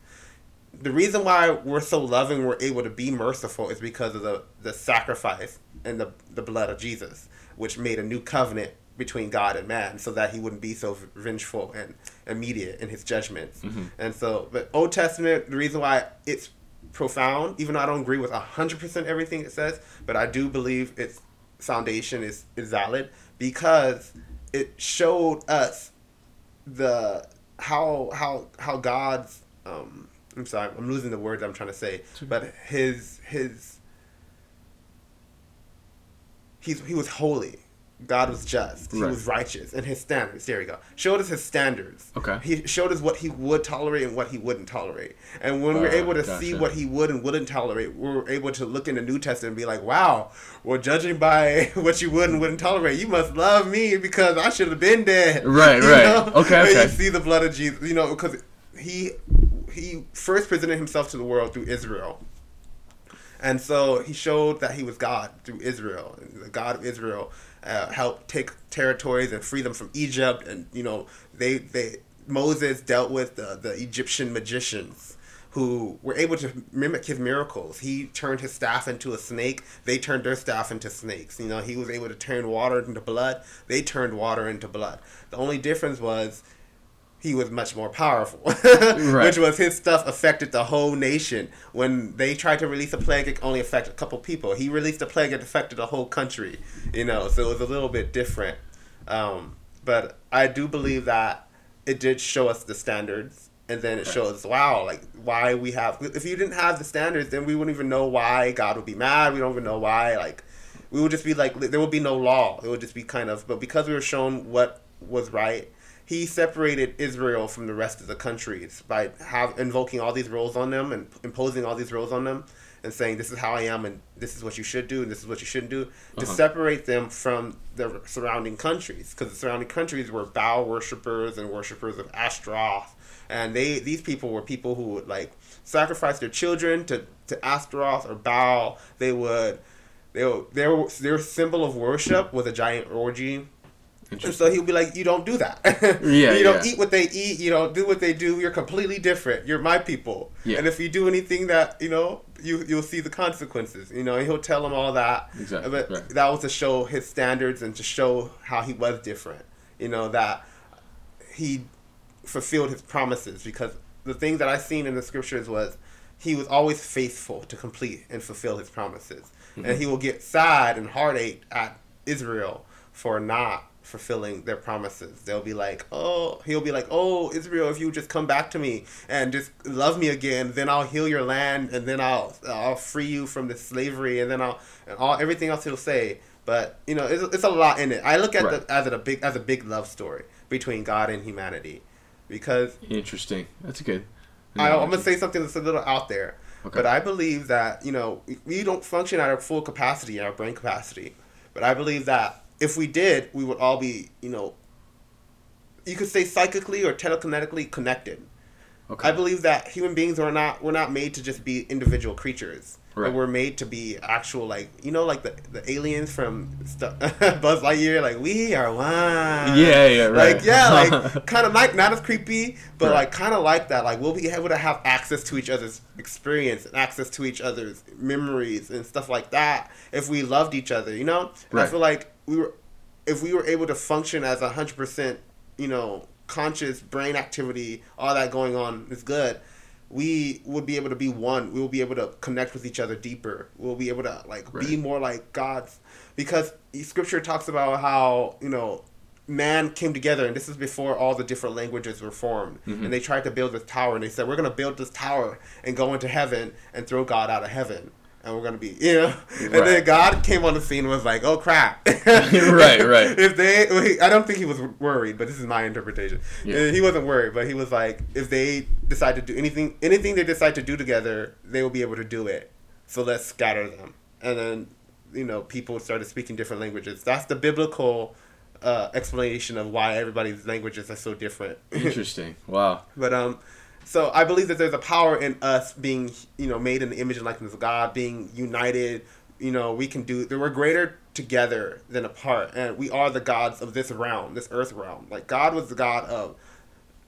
The reason why we're so loving, we're able to be merciful, is because of the, the sacrifice and the, the blood of Jesus, which made a new covenant between God and man so that he wouldn't be so vengeful and immediate in his judgments. Mm-hmm. And so, but Old Testament, the reason why it's profound, even though I don't agree with hundred percent everything it says. But I do believe its foundation is is valid because it showed us the how how how God's um I'm sorry I'm losing the words I'm trying to say but his his he's he was holy God was just he Right. was righteous and his standards there we go showed us his standards Okay. he showed us what he would tolerate and what he wouldn't tolerate and when we're Uh, able to see what he would and wouldn't tolerate we're able to look in the New Testament and be like wow well judging by what you would and wouldn't tolerate you must love me because I should have been dead Right, You right. know? Okay, okay. you see the blood of Jesus, you know, because he he first presented himself to the world through Israel, and so he showed that he was God through Israel. The God of Israel uh, take territories and free them from Egypt, and you know they they Moses dealt with the the Egyptian magicians. Who were able to mimic his miracles. He turned his staff into a snake. They turned their staff into snakes. You know, he was able to turn water into blood. They turned water into blood. The only difference was he was much more powerful. Which was his stuff affected the whole nation. When they tried to release a plague, it only affected a couple people. He released a plague, it affected the whole country. You know, so it was a little bit different. Um, but I do believe that it did show us the standards. And then it shows, wow, like why we have. If you didn't have the standards, then we wouldn't even know why God would be mad. We don't even know why. Like, we would just be like, there would be no law. It would just be kind of. But because we were shown what was right, he separated Israel from the rest of the countries by have invoking all these rules on them and imposing all these rules on them and saying this is how I am and this is what you should do and this is what you shouldn't do to Uh-huh. separate them from the surrounding countries because the surrounding countries were Baal worshippers and worshippers of Ashtaroth. And they these people were people who would like sacrifice their children to to Ashtaroth or Baal. They would they were, their their symbol of worship was a giant orgy and so he'll be like, "You don't do that. Yeah, you don't yeah. eat what they eat. You don't do what they do. You're completely different. You're my people. Yeah. And if you do anything that you know, you you'll see the consequences. You know, he'll tell them all that. Exactly, But right. that was to show his standards and to show how he was different. You know that he fulfilled his promises because the thing that I seen in the scriptures was he was always faithful to complete and fulfill his promises. And mm-hmm. he will get sad and heartache at Israel for not fulfilling their promises. They'll be like, "Oh, he'll be like, "Oh, Israel, if you just come back to me and just love me again, then I'll heal your land and then I'll I'll free you from this slavery and then I'll and all everything else he'll say." But, you know, it's, it's a lot in it. I look at Right. it as a big as a big love story between God and humanity because Interesting. That's good. I, I'm gonna say something that's a little out there, Okay. but I believe that you know we don't function at our full capacity, our brain capacity. But I believe that if we did, we would all be you know. You could say psychically or telekinetically connected. Okay. I believe that human beings are not we're not made to just be individual creatures. Right. But we're made to be actual like you know like the the aliens from Stu- Buzz Lightyear like we are one. Yeah, yeah, right. Like yeah, like kind of like not as creepy, but Right. like kind of like that. Like we'll be able to have access to each other's experience and access to each other's memories and stuff like that if we loved each other. You know, And I feel like we were if we were able to function as a hundred percent, you know, conscious brain activity, all that going on is good. We would be able to be one. We will be able to connect with each other deeper. We'll be able to like be more like God's, because Scripture talks about how you know man came together, and this is before all the different languages were formed, Mm-hmm. and they tried to build this tower, and they said we're gonna build this tower and go into heaven and throw God out of heaven. And we're gonna be, you know, and then God came on the scene and was like, "Oh crap!" Right, right. If they, well, he- I don't think he was worried, but this is my interpretation. Yeah. He wasn't worried, but he was like, if they decide to do anything, anything they decide to do together, they will be able to do it. So let's scatter them, and then, you know, people started speaking different languages. That's the biblical uh, explanation of why everybody's languages are so different. Interesting. Wow. But um, so I believe that there's a power in us being, you know, made in the image and likeness of God, being united. You know, we can do. We're greater together than apart, and we are the gods of this realm, this earth realm. Like God was the God of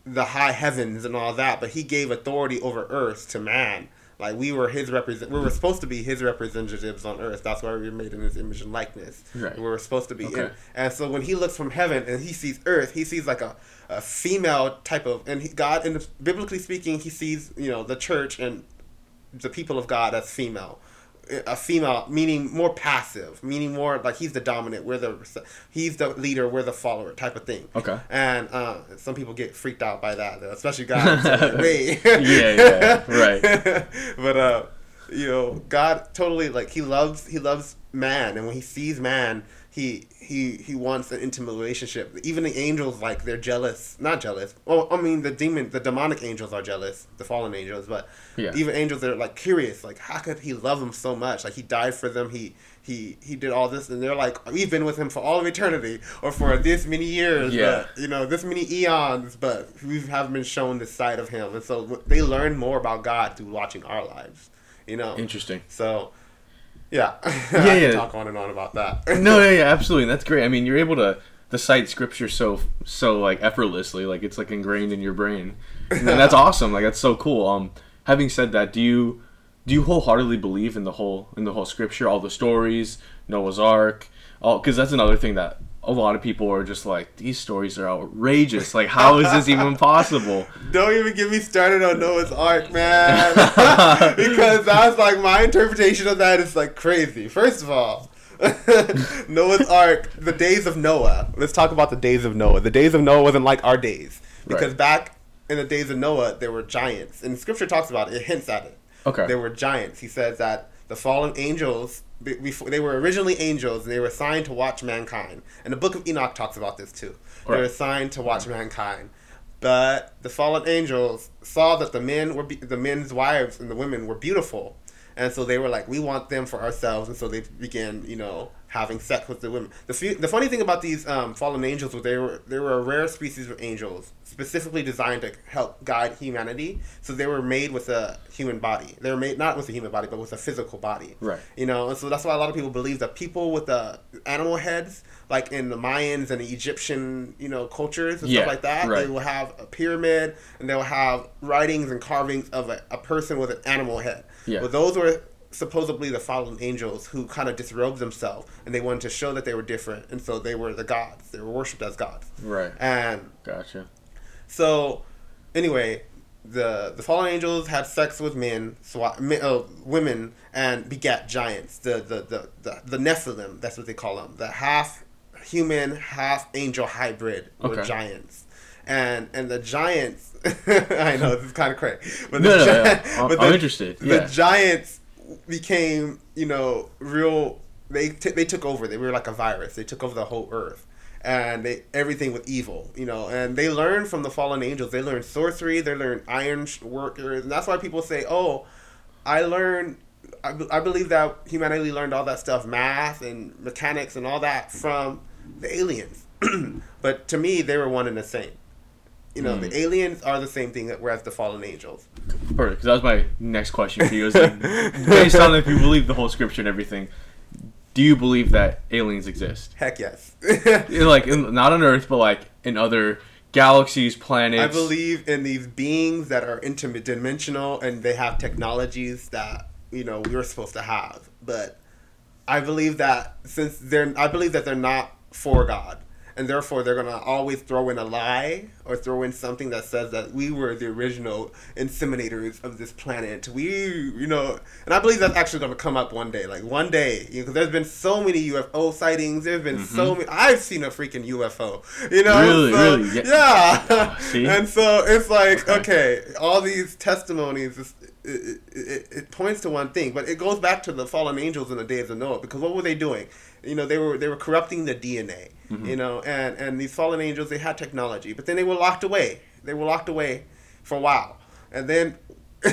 the high heavens and all that, but He gave authority over earth to man. Like we were His represent. We were supposed to be His representatives on earth. That's why we were made in His image and likeness. Right. We were supposed to be. Okay. And, and so when He looks from heaven and He sees earth, He sees like a, a female type of. And he, God, and biblically speaking, He sees you know the church and the people of God as female. A female meaning more passive, meaning more like he's the dominant, we're the he's the leader, we're the follower type of thing. Okay. And uh, some people get freaked out by that, though, especially guys. like, Wait. Yeah, yeah, right. but uh, you know, God totally like he loves he loves man, and when he sees man, he he he wants an intimate relationship. Even the angels like they're jealous, not jealous. Well, I mean the demon, the demonic angels are jealous, the fallen angels, but Yeah. even angels are like curious, like how could he love them so much? Like he died for them, he he he did all this, and they're like we've been with him for all of eternity or for this many years, Yeah. but, you know this many eons, but we haven't been shown this side of him, and so they learn more about God through watching our lives, you know. Interesting. So, yeah, Yeah, I can yeah. talk on and on about that. No, yeah, yeah, absolutely. And that's great. I mean, you're able to to cite scripture so so like effortlessly, like it's like ingrained in your brain, and that's awesome. Like that's so cool. Um, having said that, do you do you wholeheartedly believe in the whole in the whole scripture, all the stories, Noah's Ark, all? Because that's another thing that a lot of people are just like these stories are outrageous. Like, how is this even possible? Don't even get me started on Noah's Ark, man. because that's like my interpretation of that is like crazy. First of all, Noah's Ark, the days of Noah. Let's talk about the days of Noah. The days of Noah wasn't like our days. Because Right. back in the days of Noah, there were giants. And scripture talks about it, it hints at it. Okay. There were giants. He says that the fallen angels, before they were originally angels, and they were assigned to watch mankind. And the book of Enoch talks about this too. They were Right. assigned to watch mankind. But the fallen angels saw that the men were be- the men's wives and the women were beautiful, and so they were like, "We want them for ourselves." And so they began, you know, having sex with the women. The few, the funny thing about these um, fallen angels was they were they were a rare species of angels, specifically designed to help guide humanity. So they were made with a human body. They were made not with a human body, but with a physical body. Right. You know, and so that's why a lot of people believe that people with the animal heads, like in the Mayans and the Egyptian, you know, cultures and Yeah, stuff like that, right. they will have a pyramid and they'll have writings and carvings of a, a person with an animal head. Yeah. But those were supposedly the fallen angels who kind of disrobed themselves and they wanted to show that they were different and so they were the gods. They were worshipped as gods. Right. And Gotcha. so, anyway, the the fallen angels had sex with men, swa- men uh, women, and begat giants. The the, the the the Nephilim, that's what they call them. The half human, half angel hybrid were Okay. giants. And and the giants, I know this is kind of crazy, but No, the no, gi- yeah. I'm- but I'm the- interested, The giants became, you know, real. They t- they took over. They were like a virus. They took over the whole earth and they everything with evil, you know. And they learned from the fallen angels. They learned sorcery. They learned iron workers, and that's why people say, "Oh, I learned." I, I believe that humanity learned all that stuff, math and mechanics and all that from the aliens. but to me, they were one and the same. You know, the mm. aliens are the same thing that whereas the fallen angels. Perfect, because that was my next question for you. Is like, based on if you believe the whole scripture and everything, do you believe that aliens exist? Heck yes. In, like, in, not on Earth, but like in other galaxies, planets. I believe in these beings that are interdimensional and they have technologies that you know we're supposed to have. But I believe that since they're, I believe that they're not for God, and therefore they're gonna always throw in a lie or throw in something that says that we were the original inseminators of this planet. We, you know, and I believe that's actually gonna come up one day. Like one day, because there's been so many UFO sightings. There's been so mm-hmm. many. I've seen a freaking UFO. You know, Really? So- Really? Yeah. yeah. Ah, see? and so it's like Okay. okay, all these testimonies. It, it, it, it points to one thing, but it goes back to the fallen angels in the days of Noah. Because what were they doing? You know, they were they were corrupting the DNA. Mm-hmm. You know, and and these fallen angels they had technology, but then they were locked away. They were locked away for a while, and then.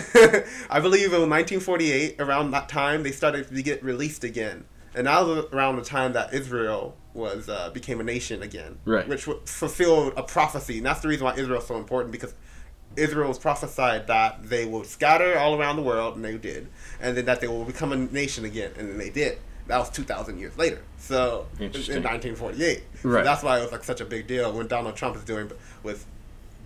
I believe in 1948, around that time, they started to get released again, and that was around the time that Israel was uh, became a nation again, Right. which fulfilled a prophecy, and that's the reason why Israel is so important because Israel was prophesied that they will scatter all around the world, and they did, and then that they will become a nation again, and then they did. That was 2,000 years later. So in, in Interesting. 1948. So that's why it was like such a big deal when Donald Trump is doing with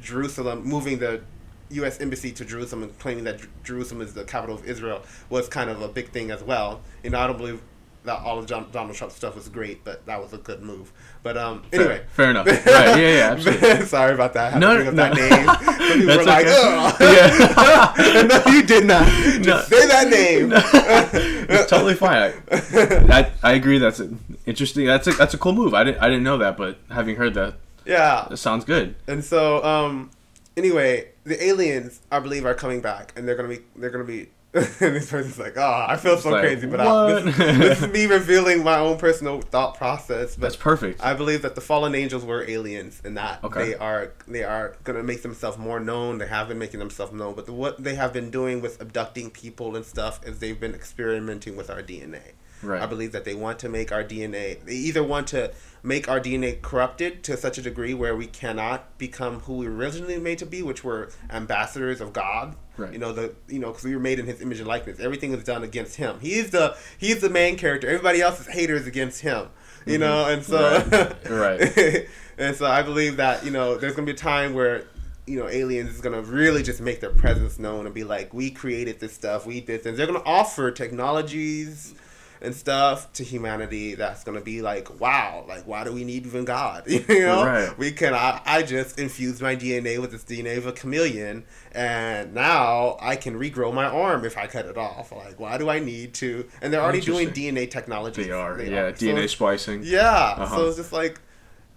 Jerusalem, moving the U.S. embassy to Jerusalem and claiming that Jerusalem is the capital of Israel was kind of a big thing as well. You know, I don't believe that all of John, Donald Trump's stuff was great, but that was a good move. But um, anyway, fair enough. Right, yeah, yeah, absolutely. Sorry about that. I No, to bring no, up no. that name. Some people That's were like, okay. "Ugh." no, you did not. Just No. say that name. it's totally fine. I, I, I agree. That's interesting. That's a that's a cool move. I didn't I didn't know that, but having heard that, yeah. it sounds good. And so, um, anyway, the aliens, I believe, are coming back, and they're gonna be, they're gonna be. and this person's like, oh, I feel so like, crazy, but I, this, this is me revealing my own personal thought process. But That's perfect. I believe that the fallen angels were aliens, and that Okay. they are they are gonna make themselves more known. They have been making themselves known, but the, what they have been doing with abducting people and stuff is they've been experimenting with our DNA. Right. I believe that they want to make our DNA. They either want to make our DNA corrupted to such a degree where we cannot become who we were originally made to be, which were ambassadors of God. Right. You know the you know because we were made in His image and likeness. Everything is done against Him. He's the He's the main character. Everybody else is haters against Him. You know, and so Mm-hmm. Right. Right. and so I believe that you know there's gonna be a time where you know aliens is gonna really just make their presence known and be like, we created this stuff, we did this. They're gonna offer technologies and stuff to humanity that's gonna be like, wow, like why do we need even God? you know, Right. we can. I, I just infused my DNA with this DNA of a chameleon, and now I can regrow my arm if I cut it off. Like, why do I need to? And they're already doing DNA technology. They are. yeah. So DNA it's- splicing. yeah. Uh-huh. So it's just like,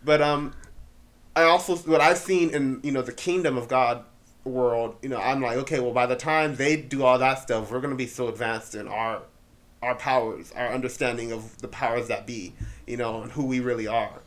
but um, I also what I've seen in you know the kingdom of God world. You know, I'm like, okay, well, by the time they do all that stuff, we're gonna be so advanced in our our powers, our understanding of the powers that be. You know, and who we really are.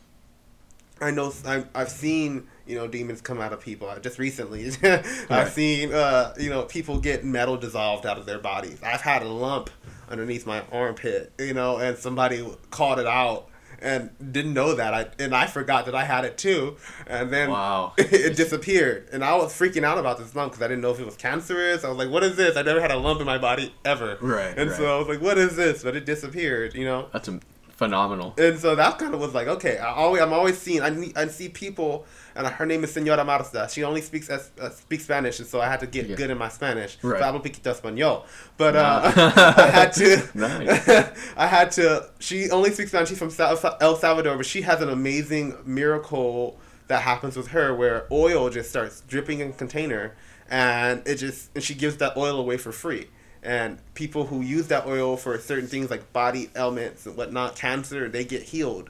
I know I, I've seen you know demons come out of people. I- Just recently, I've seen uh, you know people get metal dissolved out of their bodies. I've had a lump underneath my armpit, you know, and somebody called it out and didn't know that. I and I forgot that I had it too, and then Wow. it disappeared. And I was freaking out about this lump because I didn't know if it was cancerous. I was like, "What is this? I never had a lump in my body ever." Right, And right. so I was like, "What is this?" But it disappeared. You know. That's a, phenomenal. And so that kind of was like, okay, I always, I'm always seeing, I, I see people, and her name is Senora Marta. She only speaks as, uh, speaks Spanish, and so I had to get Yeah. good in my Spanish. Right. So hablo poquito español. But uh, Wow. I had to, Nice. I had to, she only speaks Spanish. She's from El Salvador, but she has an amazing miracle that happens with her where oil just starts dripping in a container, and it just, and she gives that oil away for free and people who use that oil for certain things like body ailments and whatnot, cancer, they get healed.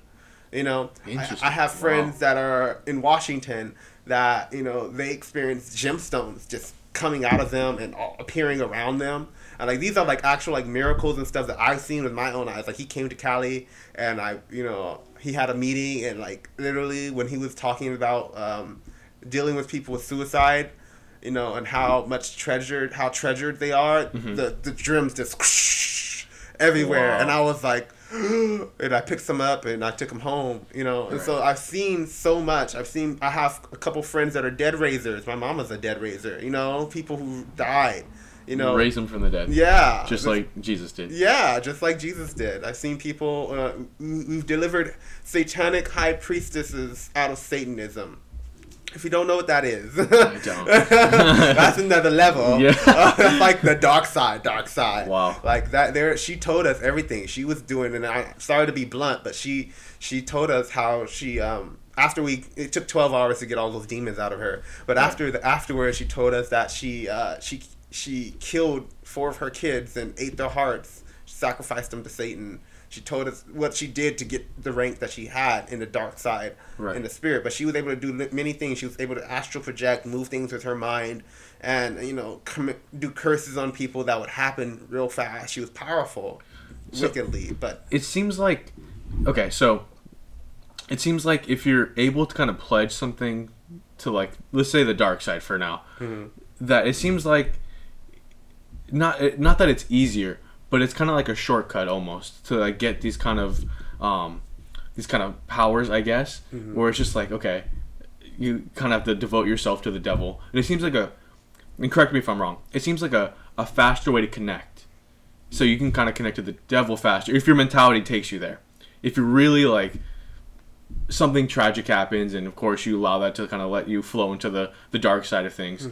You know, I. I have friends Wow. that are in Washington that you know they experience gemstones just coming out of them and appearing around them. And like these are like actual like miracles and stuff that I've seen with my own eyes. Like he came to Cali and I, you know, he had a meeting and like literally when he was talking about um, dealing with people with suicide, you know, and how much treasured, how treasured they are. The the dreams just everywhere, Wow. and I was like, and I picked some up and I took them home, you know. And so I've seen so much. I've seen. I have a couple friends that are dead raisers. My mama's a dead raiser. You know, people who died. You know, Raise them from the dead. yeah, Just like Jesus did. yeah, just like Jesus did. I've seen people uh, who- delivered satanic high priestesses out of Satanism. If you don't know what that is, that's another level. Yeah. that's like the dark side, dark side. Wow. Like that. There, she told us everything she was doing, and I'm sorry to be blunt, but she she told us how she um after we it took 12 hours to get all those demons out of her but after the afterwards she told us that she uh she she killed four of her kids and ate their hearts sacrificed them to satan she told us what she did to get the rank that she had in the dark side Right. in the spirit. But she was able to do many things. She was able to astral project move things with her mind and you know commit, do curses on people that would happen real fast. She was powerful So- wickedly but it seems like okay so it seems like if you're able to kind of pledge something to like let's say the dark side for now mm-hmm. that it seems like not eh, not that it's easier but it's kind of like a shortcut almost to like get these kind of um these kind of powers i guess where it's just like okay you kind of have to devote yourself to the devil. And it seems like a and correct me if i'm wrong it seems like a, a faster way to connect. So you can kind of connect to the devil faster if your mentality takes you there. If you're really like something tragic happens and of course you allow that to kind of let you flow into the the dark side of things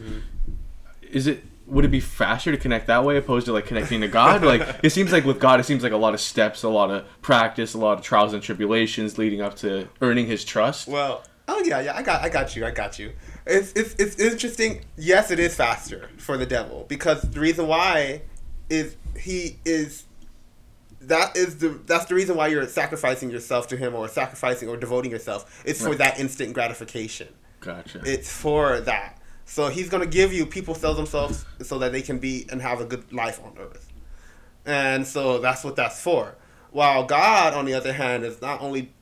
is it would it be faster to connect that way opposed to like connecting to God? like it seems like with God, it seems like a lot of steps, a lot of practice, a lot of trials and tribulations leading up to earning His trust. Well, oh yeah, yeah, I got, I got you, I got you. It's, it's, it's interesting. Yes, it is faster for the devil because the reason why is he is that is the that's the reason why you're sacrificing yourself to him or sacrificing or devoting yourself. It's for Right. that instant gratification. Gotcha. It's for that. So he's gonna give you people sell themselves so that they can be and have a good life on earth. And so that's what that's for. While God, on the other hand, is not only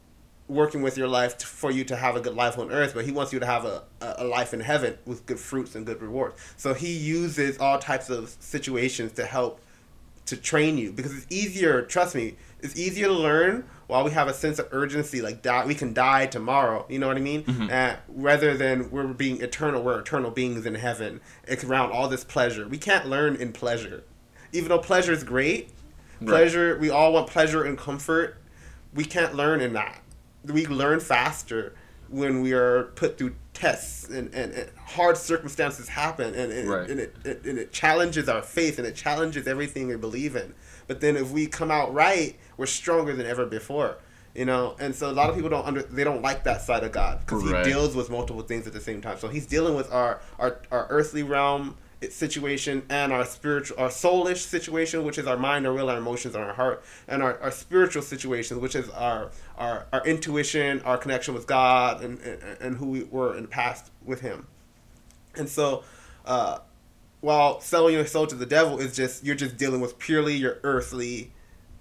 working with your life t- for you to have a good life on earth, but he wants you to have a, a life in heaven with good fruits and good rewards. So he uses all types of situations to help to train you because it's easier, trust me, it's easier to learn while we have a sense of urgency, like die, we can die tomorrow, you know what I mean? Uh, rather than we're being eternal, we're eternal beings in heaven. It's around all this pleasure. We can't learn in pleasure. Even though pleasure is great, Right. pleasure, we all want pleasure and comfort. We can't learn in that. We learn faster when we are put through tests and, and, and hard circumstances happen and, and, Right. and, it, it, and it challenges our faith and it challenges everything we believe in. But then if we come out right, we're stronger than ever before. You know, and so a lot of people don't under they don't like that side of God because Right. he deals with multiple things at the same time. So he's dealing with our our, our earthly realm situation and our spiritual our soulish situation which is our mind our will our emotions and our heart and our, our spiritual situation which is our, our our intuition our connection with god and, and, and who we were in the past with him and so uh, while selling your soul to the devil is just you're just dealing with purely your earthly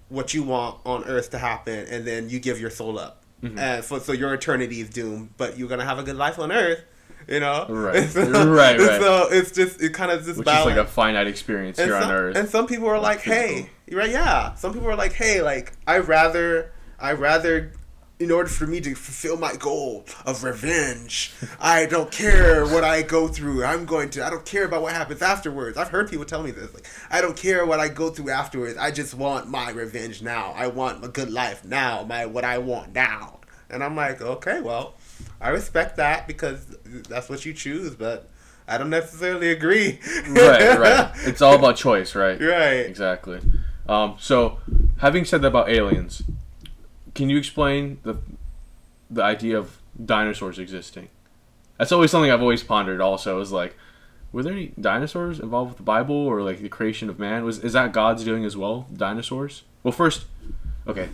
what you want on earth to happen and then you give your soul up Mm-hmm. and so, so your eternity is doomed but you're gonna have a good life on earth you know Right. So, Right, right. so it's just it kind of just Which balance is like a finite experience and here some, on Earth. And some people are like, "Hey, physical. right? Yeah." Some people are like, "Hey, like I rather, I rather." In order for me to fulfill my goal of revenge, I don't care what I go through. I'm going to. I don't care about what happens afterwards. I've heard people tell me this. Like, I don't care what I go through afterwards. I just want my revenge now. I want a good life now. My what I want now. And I'm like, okay, well, I respect that because that's what you choose, but I don't necessarily agree. right, right. It's all about choice, right? Right. Exactly. Um, so, having said that about aliens, can you explain the the idea of dinosaurs existing? That's always something I've always pondered. Also, is like, were there any dinosaurs involved with the Bible or like the creation of man? Was is that God's doing as well? Dinosaurs? Well, first, okay,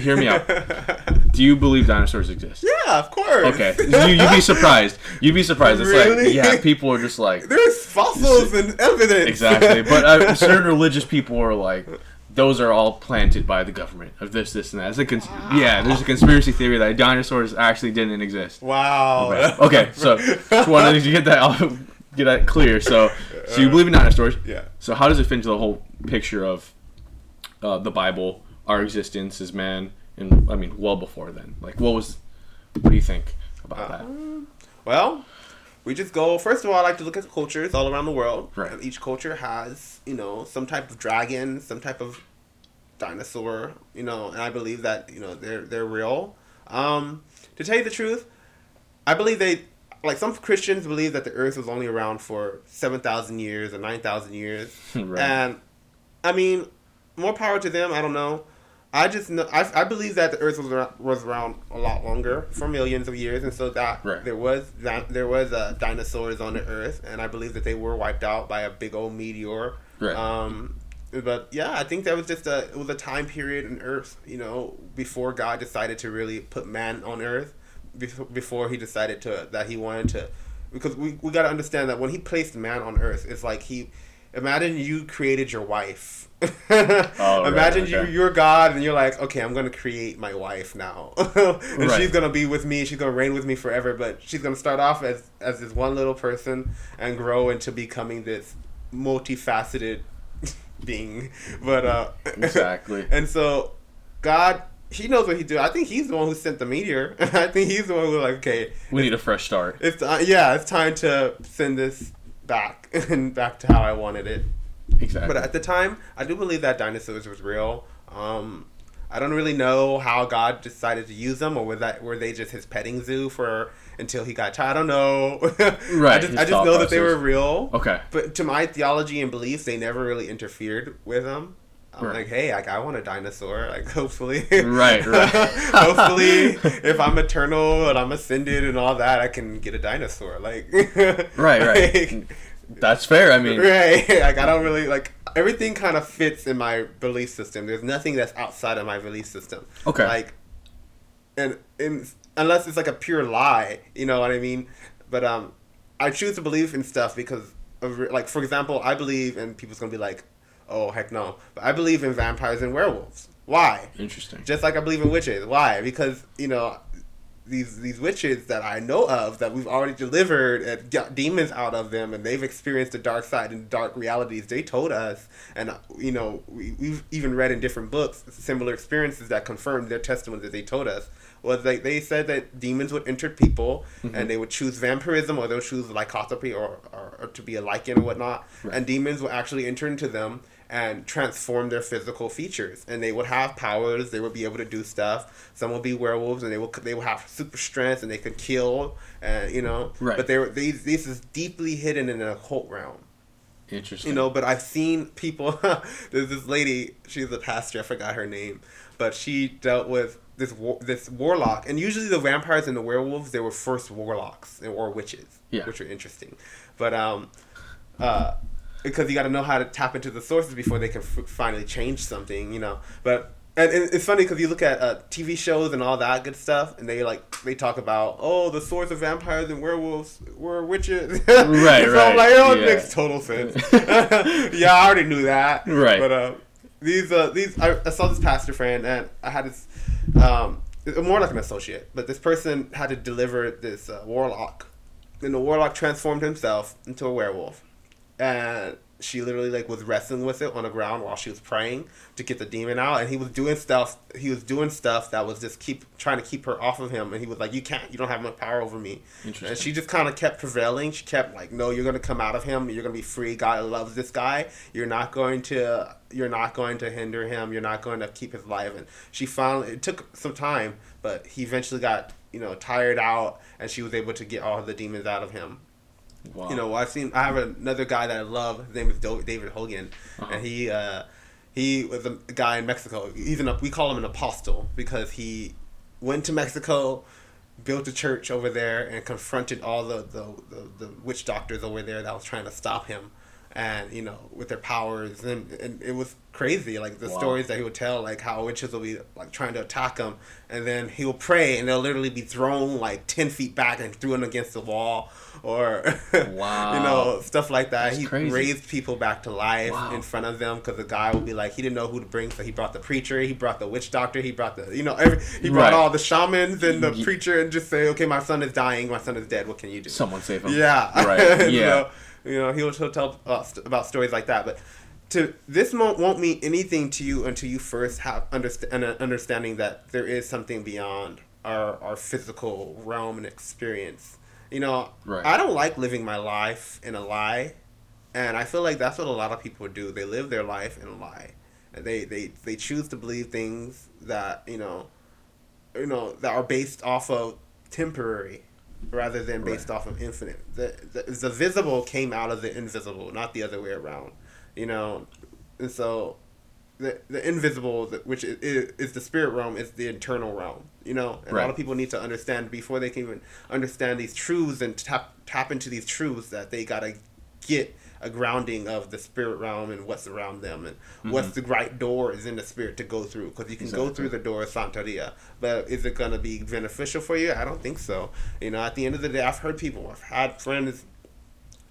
hear me out. Do you believe dinosaurs exist? Yeah, of course. Okay, you, you'd be surprised. You'd be surprised. It's Really? like, yeah, people are just like, There's fossils and evidence. Exactly, but uh, certain religious people are like, those are all planted by the government of this, this, and that. It's a cons- yeah, there's a conspiracy theory that dinosaurs actually didn't exist. wow. Okay, so just wanted to get that out, get that clear. So, so you believe in dinosaurs? Yeah. So how does it fit into the whole picture of uh, the Bible, our existence as man, and I mean, well before then? Like, what was? What do you think about that? Well, we just go. First of all, I like to look at cultures all around the world. Right. And each culture has, you know, some type of dragon, some type of dinosaur, you know, and I believe that you know they're they're real. Um, to tell you the truth, I believe they like some Christians believe that the Earth was only around for seven thousand years or nine thousand years, Right. and I mean, more power to them. I don't know. I just know I, I believe that the Earth was around, was around a lot longer for millions of years, and so that Right. there was that there was uh, dinosaurs on the Earth, and I believe that they were wiped out by a big old meteor. Right. Um, but yeah, I think that was just a it was a time period in Earth, you know, before God decided to really put man on Earth, before, before he decided to that he wanted to, because we we got to understand that when he placed man on Earth, it's like he, imagine you created your wife. Oh, right, imagine you you're God and you're like, okay, I'm gonna create my wife now, and Right. she's gonna be with me. She's gonna reign with me forever. But she's gonna start off as as this one little person and grow into becoming this multifaceted being. But uh, Exactly. and so God, He knows what He do. I think He's the one who sent the meteor. I think He's the one who like, okay, We need a fresh start. it's uh, yeah, it's time to send this back and back to how I wanted it. Exactly. But at the time, I do believe that dinosaurs was real. Um, I don't really know how God decided to use them, or was that were they just his petting zoo for until he got tired. I don't know. Right, I just, I just know that they were real. Okay. But to my theology and beliefs, they never really interfered with them. I'm Right. like, hey, like I want a dinosaur. Like, hopefully, Right, right. hopefully, if I'm eternal and I'm ascended and all that, I can get a dinosaur. Like, Right, right. like, That's fair. I mean, right. Like, I don't really like everything. Kind of fits in my belief system. There's nothing that's outside of my belief system. Okay. Like, and and unless it's like a pure lie, you know what I mean. But um, I choose to believe in stuff because of like for example, I believe and people's gonna be like, oh heck no, but I believe in vampires and werewolves. Why? interesting. Just like I believe in witches. Why? Because you know. These, these witches that I know of that we've already delivered and got demons out of them and they've experienced the dark side and dark realities they told us and uh, you know we, we've even read in different books similar experiences that confirmed their testimony that they told us was like they said that demons would enter people and mm-hmm. they would choose vampirism or they'll choose lycanthropy or, or, or to be a lycan or whatnot. Right. and demons would actually enter into them and transform their physical features. And they would have powers. They would be able to do stuff. Some would be werewolves and they will they will have super strength and they could kill and you know? Right. but they were these this is deeply hidden in an occult realm. Interesting. you know but i've seen people there's this lady she's a pastor i forgot her name but she dealt with this war, this warlock and usually the vampires and the werewolves they were first warlocks or witches Yeah. which are interesting but um uh because you got to know how to tap into the sources before they can f- finally change something you know but and, and it's funny because you look at uh, TV shows and all that good stuff, and they like they talk about oh the source of vampires and werewolves were witches. Right, so I'm like oh it makes total sense. yeah, I already knew that. Right. But uh, these uh, these I, I saw this pastor friend, and I had this um, more like an associate, but this person had to deliver this uh, warlock, and the warlock transformed himself into a werewolf, and she literally like was wrestling with it on the ground while she was praying to get the demon out. And he was doing stuff he was doing stuff that was just keep trying to keep her off of him. And he was like you can't you don't have enough power over me. And she just kind of kept prevailing. She kept like no you're gonna come out of him. You're gonna be free. God loves this guy. You're not going to you're not going to hinder him. You're not going to keep his life. And she finally it took some time but he eventually got you know tired out and she was able to get all the demons out of him Wow. you know, I've seen. I have another guy that I love. His name is David Hogan, Uh-huh. and he uh, he was a guy in Mexico. He's an we call him an apostle because he went to Mexico, built a church over there, and confronted all the the, the, the witch doctors over there that was trying to stop him, and you know with their powers and and it was crazy. Like the Wow. stories that he would tell, like how witches will be like trying to attack him, and then he will pray, and they'll literally be thrown like ten feet back and thrown against the wall, or Wow. you know stuff like that. That's he crazy. raised people back to life Wow. in front of them because the guy would be like he didn't know who to bring, so he brought the preacher, he brought the witch doctor, he brought the you know every he brought Right. all the shamans and the preacher and just say, okay, my son is dying, my son is dead. What can you do? Someone save him. Yeah. Right. So, Yeah. You know, he'll, he'll tell uh, st- about stories like that. But to this won't, won't mean anything to you until you first have underst- an understanding that there is something beyond our, our physical realm and experience. You know, Right. I don't like living my life in a lie. And I feel like that's what a lot of people do. They live their life in a lie. And they, they, they choose to believe things that, you know, you know, that are based off of temporary rather than based off of infinite. The, the the visible came out of the invisible, not the other way around. You know, and so the the invisible, which is, is the spirit realm, is the internal realm. You know, and a lot of people need to understand before they can even understand these truths and tap tap into these truths that they gotta get a grounding of the spirit realm and what's around them and mm-hmm. what's the right door is in the spirit to go through because you can go through the door of Santeria. But is it going to be beneficial for you? I don't think so. You know at the end of the day I've heard people I've had friends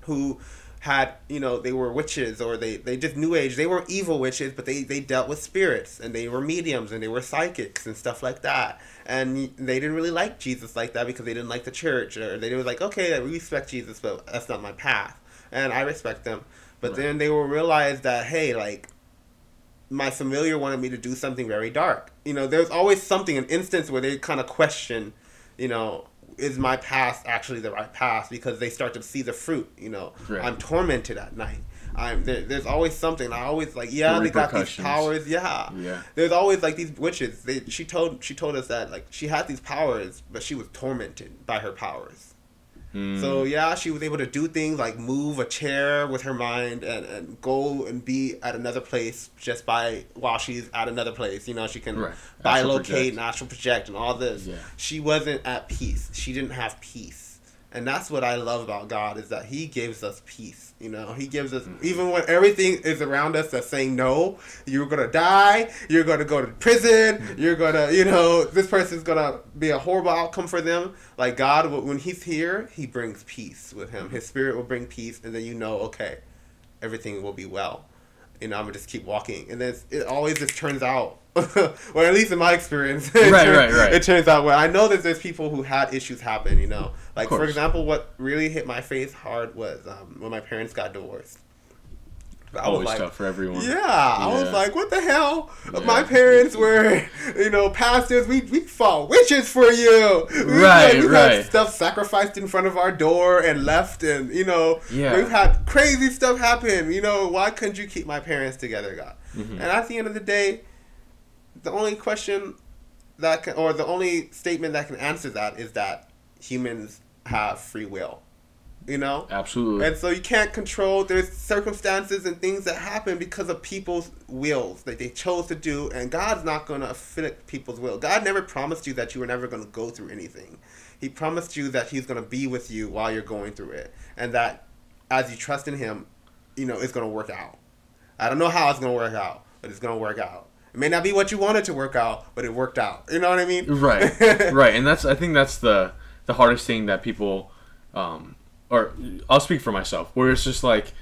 who had you know they were witches or they they just new age they weren't evil witches but they they dealt with spirits and they were mediums and they were psychics and stuff like that. And they didn't really like jesus like that because they didn't like the church or they were like okay i respect jesus but that's not my path and i respect them but Right. then they will realize that hey like my familiar wanted me to do something very dark you know there's always something an instance where they kind of question you know is my past actually the right path because they start to see the fruit you know Right. i'm tormented at night I'm there, there's always something. I always like yeah, The they got these powers. Yeah, Yeah. There's always like these witches. They she told she told us that like she had these powers, but she was tormented by her powers. Mm. So yeah, she was able to do things like move a chair with her mind and, and go and be at another place just by while she's at another place. You know, she can Right. Bilocate project. and astral project and all this. Yeah. She wasn't at peace. She didn't have peace. And that's what I love about God is that He gives us peace. You know, He gives us Mm-hmm. even when everything is around us that's saying no, you're gonna die, you're gonna go to prison, you're gonna, you know, this person's gonna be a horrible outcome for them. Like God, when He's here, He brings peace with Him. His Spirit will bring peace, and then you know, okay, everything will be well. You know, I'm gonna just keep walking, and then it's- it always just turns out, or at least in my experience, it Right, turns- right, right. It turns out well. I know that there's people who had issues happen. You know, like for example, what really hit my face hard was um, when my parents got divorced. I was Always like, tough for everyone. yeah, I was like, what the hell? Yeah. My parents were, you know, pastors. We we fought witches for you. We, Right, like, we right. had stuff sacrificed in front of our door and left, and you know, Yeah. we've had crazy stuff happen. You know, why couldn't you keep my parents together, God? Mhm. And at the end of the day, the only question that can, or the only statement that can answer that is that humans have free will. You know, Absolutely. and so you can't control. There's circumstances and things that happen because of people's wills that they chose to do, and God's not going to afflict people's will. God never promised you that you were never going to go through anything. He promised you that He's going to be with you while you're going through it, and that as you trust in Him, you know it's going to work out. I don't know how it's going to work out, but it's going to work out. It may not be what you wanted to work out, but it worked out. You know what I mean? right right and that's i think that's the the hardest thing that people um or i'll speak for myself where it's just like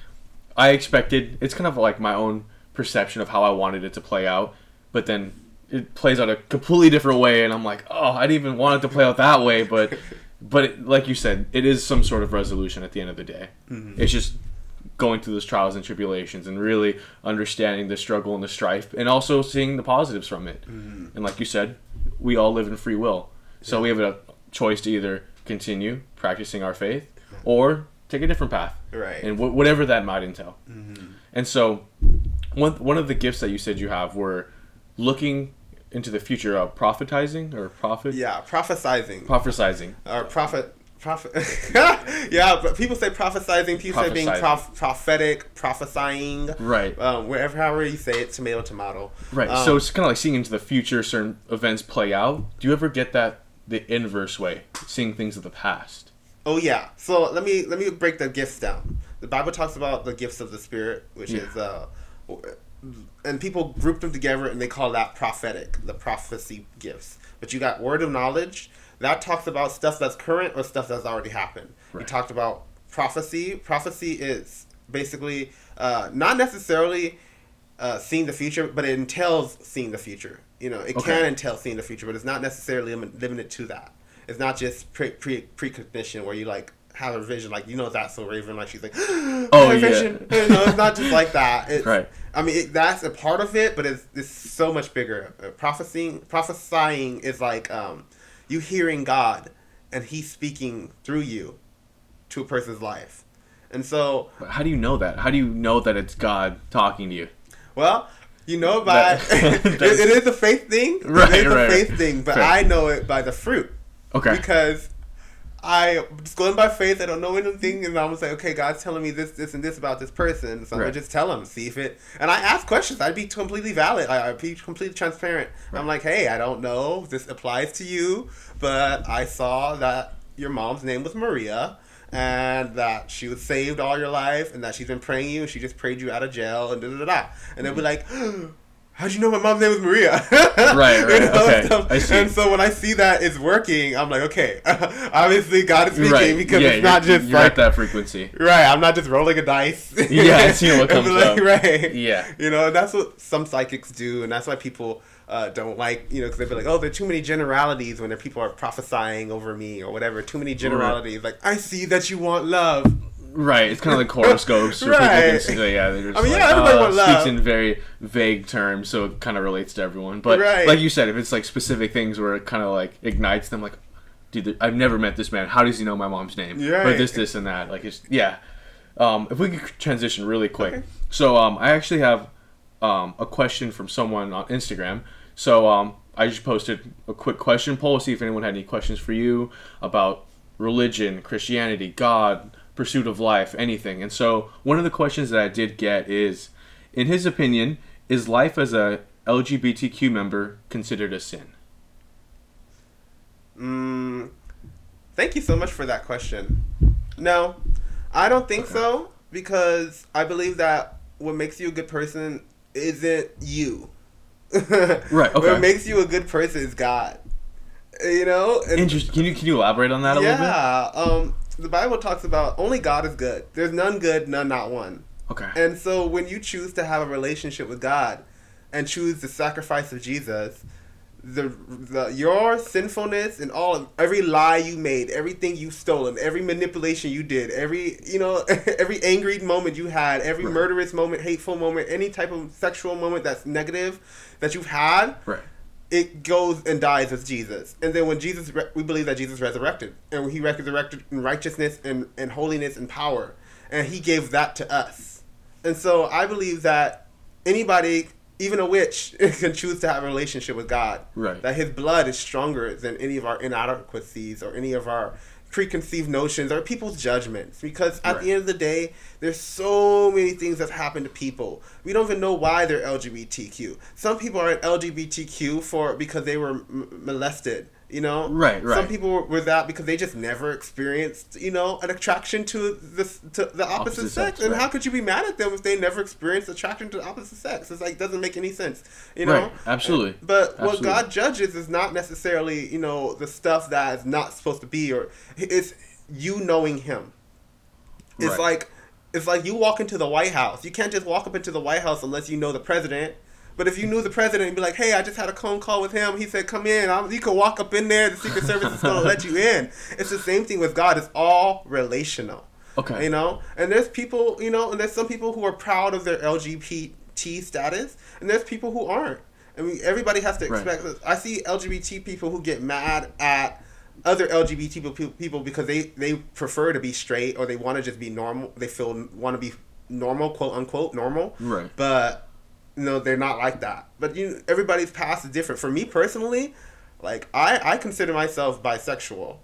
i expected it's kind of like my own perception of how i wanted it to play out but then it plays out a completely different way and i'm like oh i didn't even want it to play out that way but but it, like you said it is some sort of resolution at the end of the day. It's just going through those trials and tribulations and really understanding the struggle and the strife and also seeing the positives from it. And like you said we all live in free will so we have a choice to either continue practicing our faith or take a different path Right. and wh- whatever that might entail and so one, one of the gifts that you said you have were looking into the future of prophetizing or prophet yeah, prophesizing. prophesizing or prophet prophet yeah but people say prophesizing people say being prof- prophetic prophesying right um, wherever however you say it tomato tomato Right. Um, so it's kind of like seeing into the future, certain events play out. Do you ever get that the inverse way, seeing things of the past? oh yeah. So let me let me break the gifts down. The bible talks about the gifts of the spirit which Yeah. is uh and people group them together and they call that prophetic the prophecy gifts. But you got word of knowledge. That talks about stuff that's current or stuff that's already happened. You talked about prophecy. Prophecy is basically uh, not necessarily uh, seeing the future but it entails seeing the future you know it Okay. can entail seeing the future but it's not necessarily limited to that it's not just pre pre precognition where you like have a vision like you know that's so Raven like she's like oh yeah. vision you know it's not just like that it's, Right. I mean it, that's a part of it but it's, it's so much bigger uh, prophesying prophesying is like um, you hearing God and He's speaking through you to a person's life and so But How do you know that? How do you know that it's God talking to you? Well, you know by That- it, it is a faith thing. Right, it is right, a faith right. thing, but Fair. I know it by the fruit Okay. because I just going by faith. I don't know anything, and I'm just like, okay, God's telling me this, this, and this about this person, so I'm Right. gonna just tell him, see if it. And I ask questions. I'd be completely valid. I, I'd be completely transparent. I'm like, hey, I don't know if this applies to you, but I saw that your mom's name was Maria. And that she was saved all your life, and that she's been praying you, and she just prayed you out of jail, and da da da da. And they'll be mm-hmm. like, "How'd you know my mom's name was Maria?" Right, right, okay, stuff. I see. And so when I see that it's working, I'm like, okay, obviously God is speaking right. because yeah, it's not just you're like at that frequency. right. I'm not just rolling a dice. Yeah, and seeing what comes up. Right. Yeah. You know, and that's what some psychics do, and that's why people uh, don't like, you know, because they'd be like, oh, there are too many generalities when people are prophesying over me or whatever. Too many generalities. Like, I see that you want love. Right. It's kind of like horoscopes. where Right. People can say, yeah, they're just I mean, like, yeah, everybody uh, speaks love. in very vague terms, so it kind of relates to everyone. But Right. like you said, if it's like specific things where it kind of like ignites them, like, dude, I've never met this man. How does he know my mom's name? Or Right. this, this, and that. Like, it's yeah. Um, if we could transition really quick. Okay. So um, I actually have um, a question from someone on Instagram. So um, I just posted a quick question poll, see if anyone had any questions for you about religion, Christianity, God, pursuit of life, anything. And so one of the questions that I did get is, in his opinion, is life as a LGBTQ member considered a sin? Mm, thank you so much for that question. No, I don't think so because I believe that what makes you a good person isn't you. Right, okay. What makes you a good person is God. You know. And- Interesting. Can you can you elaborate on that a little bit? yeah. Um. The Bible talks about only God is good. There's none good, none not one. Okay. And so when you choose to have a relationship with God and choose the sacrifice of Jesus, the, the your sinfulness and all of every lie you made, everything you stolen, every manipulation you did, every you know every angry moment you had, every Right. murderous moment, hateful moment, any type of sexual moment that's negative that you've had, Right. it goes and dies with Jesus. And then when Jesus, re- we believe that Jesus resurrected, and he resurrected in righteousness and, and holiness and power, and he gave that to us. And so I believe that anybody, even a witch, can choose to have a relationship with God. Right. That his blood is stronger than any of our inadequacies or any of our preconceived notions or people's judgments because at Right. the end of the day there's so many things that happen to people we don't even know why they're lgbtq some people are lgbtq for because they were m- molested you know Right, some people were, were that because they just never experienced you know an attraction to the to the opposite, Opposite sex, and right. how could you be mad at them if they never experienced attraction to the opposite sex it's like doesn't make any sense you know Right, absolutely. but what God judges is not necessarily, you know, the stuff that is not supposed to be, or it's you knowing Him. It's Right. like it's like you walk into the White House. You can't just walk up into the White House unless you know the president. But if you knew the president, you'd be like, "Hey, I just had a phone call with him. He said, come in." I'm, you could walk up in there. The Secret Service is gonna let you in. It's the same thing with God. It's all relational. Okay. You know, and there's people, you know, and there's some people who are proud of their LGBT status, and there's people who aren't. I mean, everybody has to Right. expect. I see LGBT people who get mad at other LGBT people, people because they they prefer to be straight or they want to just be normal. They feel want to be normal, quote unquote, normal. Right. But know, they're not like that. But you, everybody's past is different. For me personally, like I I consider myself bisexual.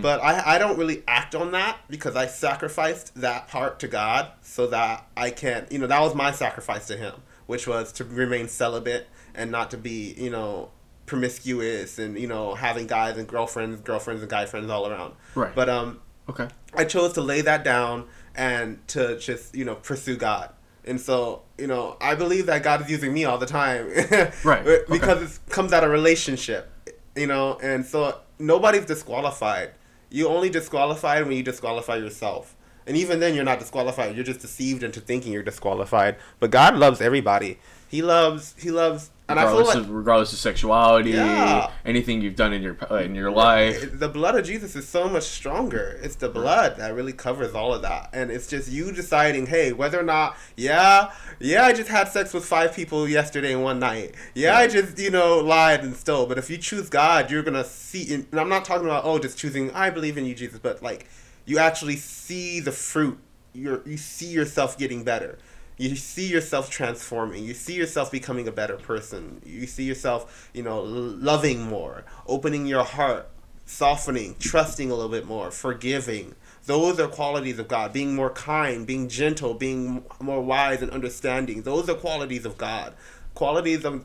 But I, I don't really act on that because I sacrificed that part to God so that I can, you know, that was my sacrifice to Him, which was to remain celibate and not to be, you know, promiscuous and, you know, having guys and girlfriends, girlfriends and guy friends all around. Right. But, um, Okay. I chose to lay that down and to just, you know, pursue God. And so, you know, I believe that God is using me all the time. Right, because it comes out of relationship, you know, and so nobody's disqualified. You only disqualified when you disqualify yourself. And even then, you're not disqualified. You're just deceived into thinking you're disqualified. But God loves everybody. He loves, he loves, and I feel Regardless like of regardless of sexuality, Yeah. anything you've done in your uh, in your life. the blood of Jesus is so much stronger. It's the blood that really covers all of that. And it's just you deciding, hey, whether or not, yeah, yeah, I just had sex with five people yesterday in one night. Yeah, I just, you know, lied and stole. But if you choose God, you're going to see, and I'm not talking about, oh, just choosing, I believe in you, Jesus, but like, you actually see the fruit. You're, you see yourself getting better. You see yourself transforming. You see yourself becoming a better person. You see yourself, you know, loving more, opening your heart, softening, trusting a little bit more, forgiving. Those are qualities of God. Being more kind, being gentle, being more wise and understanding. Those are qualities of God. Qualities of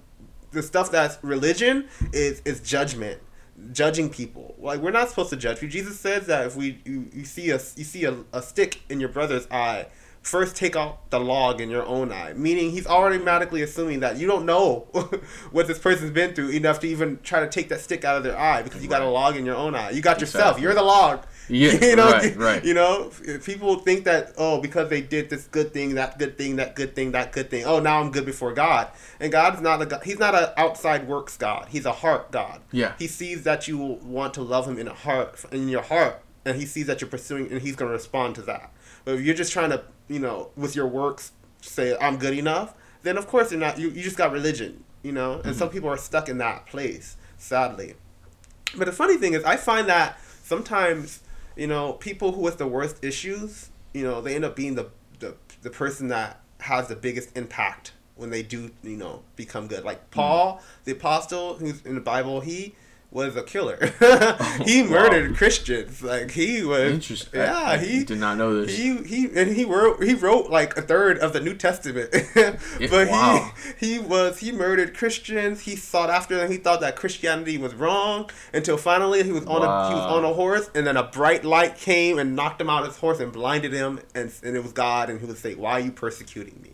the stuff that's religion is is judgment judging people like we're not supposed to judge people jesus says that if we you, you see a you see a, a stick in your brother's eye first take out the log in your own eye. Meaning he's automatically assuming that you don't know what this person's been through enough to even try to take that stick out of their eye because you got a log in your own eye. You got yourself. Exactly. you're the log. Yeah, you know? right, right. you know? People think that oh because they did this good thing that good thing that good thing that good thing oh now i'm good before god. And god is not a god he's not an outside works god. He's a heart god. Yeah. he sees that you want to love him in a heart in your heart and he sees that you're pursuing and he's going to respond to that. But if you're just trying to you know with your works say i'm good enough then of course you're not you, you just got religion you know? And some mm-hmm. people are stuck in that place sadly. But the funny thing is i find that sometimes you know people who with the worst issues you know, they end up being the the the person that has the biggest impact when they do, you know, become good. Like mm-hmm. Paul, the apostle who's in the Bible, he was a killer. Oh, he murdered Christians. Like he was Interesting. Yeah, I- I he did not know this. He he and he wrote he wrote like a third of the New Testament. but wow. he he was he murdered Christians. He sought after them. He thought that Christianity was wrong until finally he was on a he was on a horse and then a bright light came and knocked him out of his horse and blinded him and and it was God and he would say, "Why are you persecuting me?"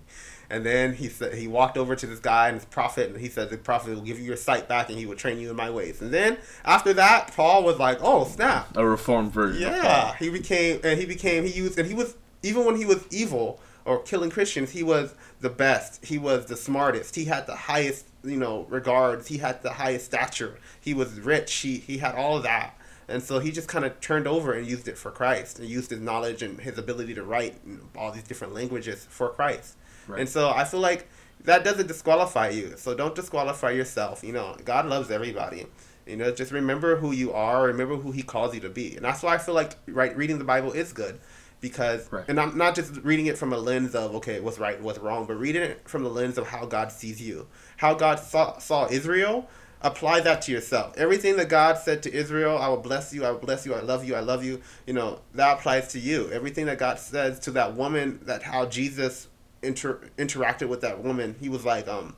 And then he said he walked over to this guy and his prophet, and he said the prophet will give you your sight back, and he will train you in my ways. And then after that, Paul was like, "Oh snap!" a reformed version. Yeah, he became and he became he used and he was even when he was evil or killing Christians, he was the best. He was the smartest. He had the highest, you know, regards. He had the highest stature. He was rich. He he had all of that. And so he just kind of turned over and used it for Christ and used his knowledge and his ability to write all these different languages for Christ. Right. And so I feel like that doesn't disqualify you. So don't disqualify yourself. You know, God loves everybody. You know, just remember who you are. Remember who He calls you to be, and that's why I feel like right reading the Bible is good, because Right. and I'm not just reading it from a lens of okay, what's right, what's wrong, but reading it from the lens of how God sees you, how God saw saw Israel. Apply that to yourself. Everything that God said to Israel, I will bless you, I will bless you, I love you, I love you. You know that applies to you. Everything that God says to that woman, that how Jesus inter- interacted with that woman, he was like, um,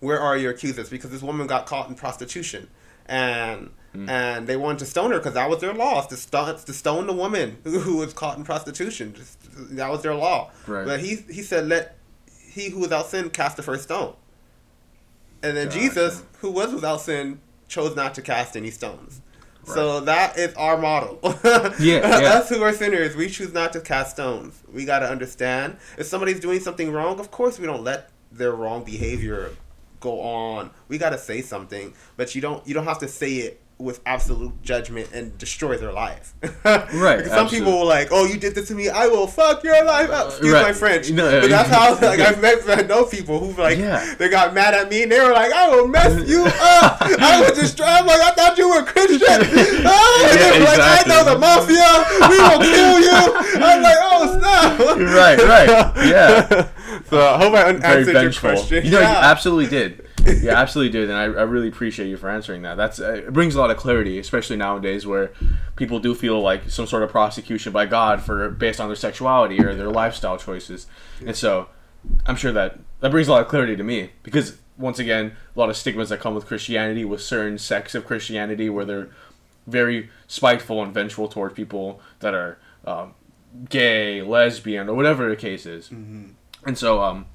where are your accusers? Because this woman got caught in prostitution, and and they wanted to stone her because that was their law to stone to stone the woman who, was caught in prostitution. Just, that was their law. Right. But he he said, "Let he who without sin cast the first stone." And then Gotcha. Jesus, who was without sin, chose not to cast any stones. So that is our model. Yeah, yeah. Us who are sinners, we choose not to cast stones. We got to understand if somebody's doing something wrong, of course we don't let their wrong behavior go on. We got to say something, but you don't you don't have to say it with absolute judgment and destroy their life. Right, Because some absolutely. people were like, "Oh, you did this to me. I will fuck your life up." Excuse Right. my French. No, but that's how like yeah. I've met I know people who like Yeah. they got mad at me and they were like, "I will mess you up." I was just trying like I thought you were Christian. Ah, and they like, "I know the mafia. We will kill you." I'm like, "Oh snap!" Right, right. Yeah. so I hope I answered your question. You know, yeah. you absolutely did. You absolutely did, and I, I really appreciate you for answering that. That's uh, it brings a lot of clarity, especially nowadays where people do feel like some sort of prosecution by God for based on their sexuality or their lifestyle choices, and so I'm sure that that brings a lot of clarity to me because once again, a lot of stigmas that come with Christianity, with certain sects of Christianity, where they're very spiteful and vengeful towards people that are um, gay, lesbian, or whatever the case is. And so, um,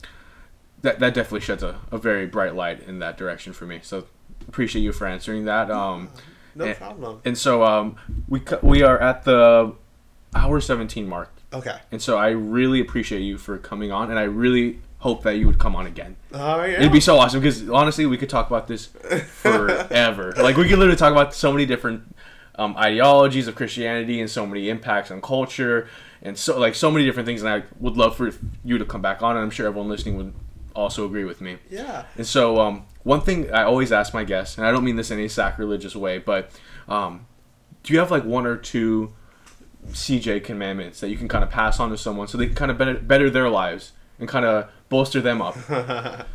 that, that definitely sheds a, a very bright light in that direction for me. So, appreciate you for answering that. Um, no and, problem. and so, um, we we are at the hour seventeen mark, Okay. and so I really appreciate you for coming on, and I really hope that you would come on again. Oh yeah. It'd be so awesome because honestly, we could talk about this forever. like we could literally talk about so many different um, ideologies of Christianity and so many impacts on culture and so like so many different things. And I would love for you to come back on, and I'm sure everyone listening would also agree with me. yeah. And so, um, one thing I always ask my guests, and I don't mean this in any sacrilegious way, but um, do you have like one or two CJ commandments that you can kind of pass on to someone so they can kind of better, better their lives and kind of bolster them up?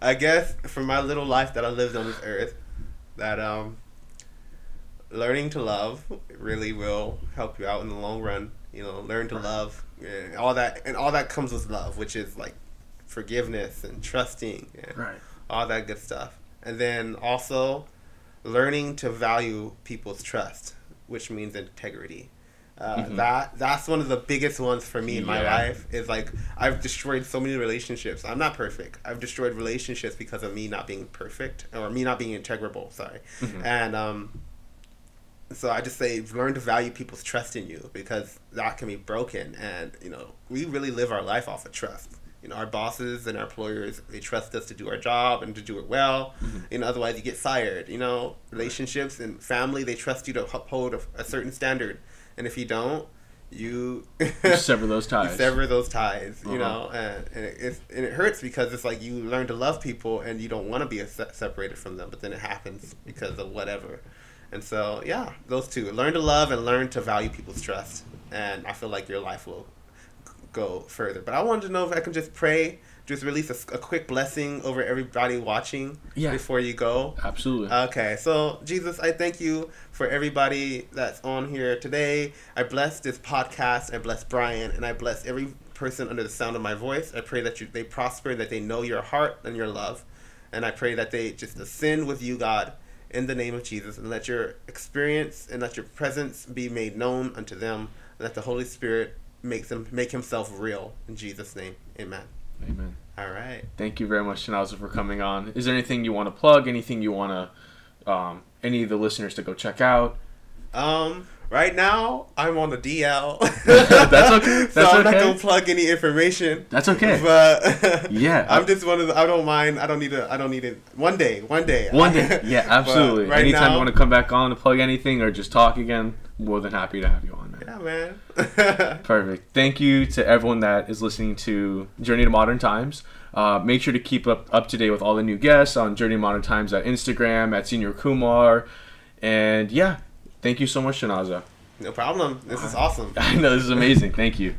I guess for my little life that I lived on this earth, that um, learning to love really will help you out in the long run. You know, learn to love, and all that, and all that comes with love, which is like forgiveness and trusting, and Right. all that good stuff. And then also learning to value people's trust, which means integrity. Uh, Mhm. That that's one of the biggest ones for me in my Yeah. life. Is like I've destroyed so many relationships. I'm not perfect. I've destroyed relationships because of me not being perfect or me not being integrable. Sorry, Mhm. and um, so I just say learn to value people's trust in you because that can be broken. And you know we really live our life off of trust. You know our bosses and our employers they trust us to do our job and to do it well. You know otherwise you get fired. You know relationships and family they trust you to uphold a, a certain standard, and if you don't, you You sever those you ties. sever those ties, you Uh-huh. know, and, and, it, it's, and it hurts because it's like you learn to love people and you don't want to be a se- separated from them, but then it happens because of whatever. And so, yeah, those two learn to love and learn to value people's trust. and I feel like your life will go further. But I wanted to know if I can just pray, just release a, a quick blessing over everybody watching Yeah. before you go. Absolutely. Okay, so Jesus, I thank you for everybody that's on here today. I bless this podcast. I bless Brian, and I bless every person under the sound of my voice. I pray that you, they prosper, that they know your heart and your love, and I pray that they just ascend with you, God, in the name of Jesus, and let your experience and let your presence be made known unto them, and that the Holy Spirit makes him make Himself real in Jesus' name. Amen. Amen. All right. Thank you very much, Shanaza, for coming on. Is there anything you want to plug? Anything you want to, um, any of the listeners to go check out? Um, right now I'm on the DL. That's okay. so That's I'm not okay. gonna plug any information. That's okay. But Yeah. I'm just one of the. I don't mind. I don't need to. I don't need it. One day. One day. One day. Yeah, absolutely. right Anytime now, you want to come back on to plug anything or just talk again, more than happy to have you on. Yeah, man. Perfect. Thank you to everyone that is listening to Journey to Modern Times. Uh, make sure to keep up, up to date with all the new guests on Journey to Modern Times at Instagram, at Senior Kumar. And yeah, thank you so much, Shanaza. no problem. This is awesome. I know this is amazing. Thank you.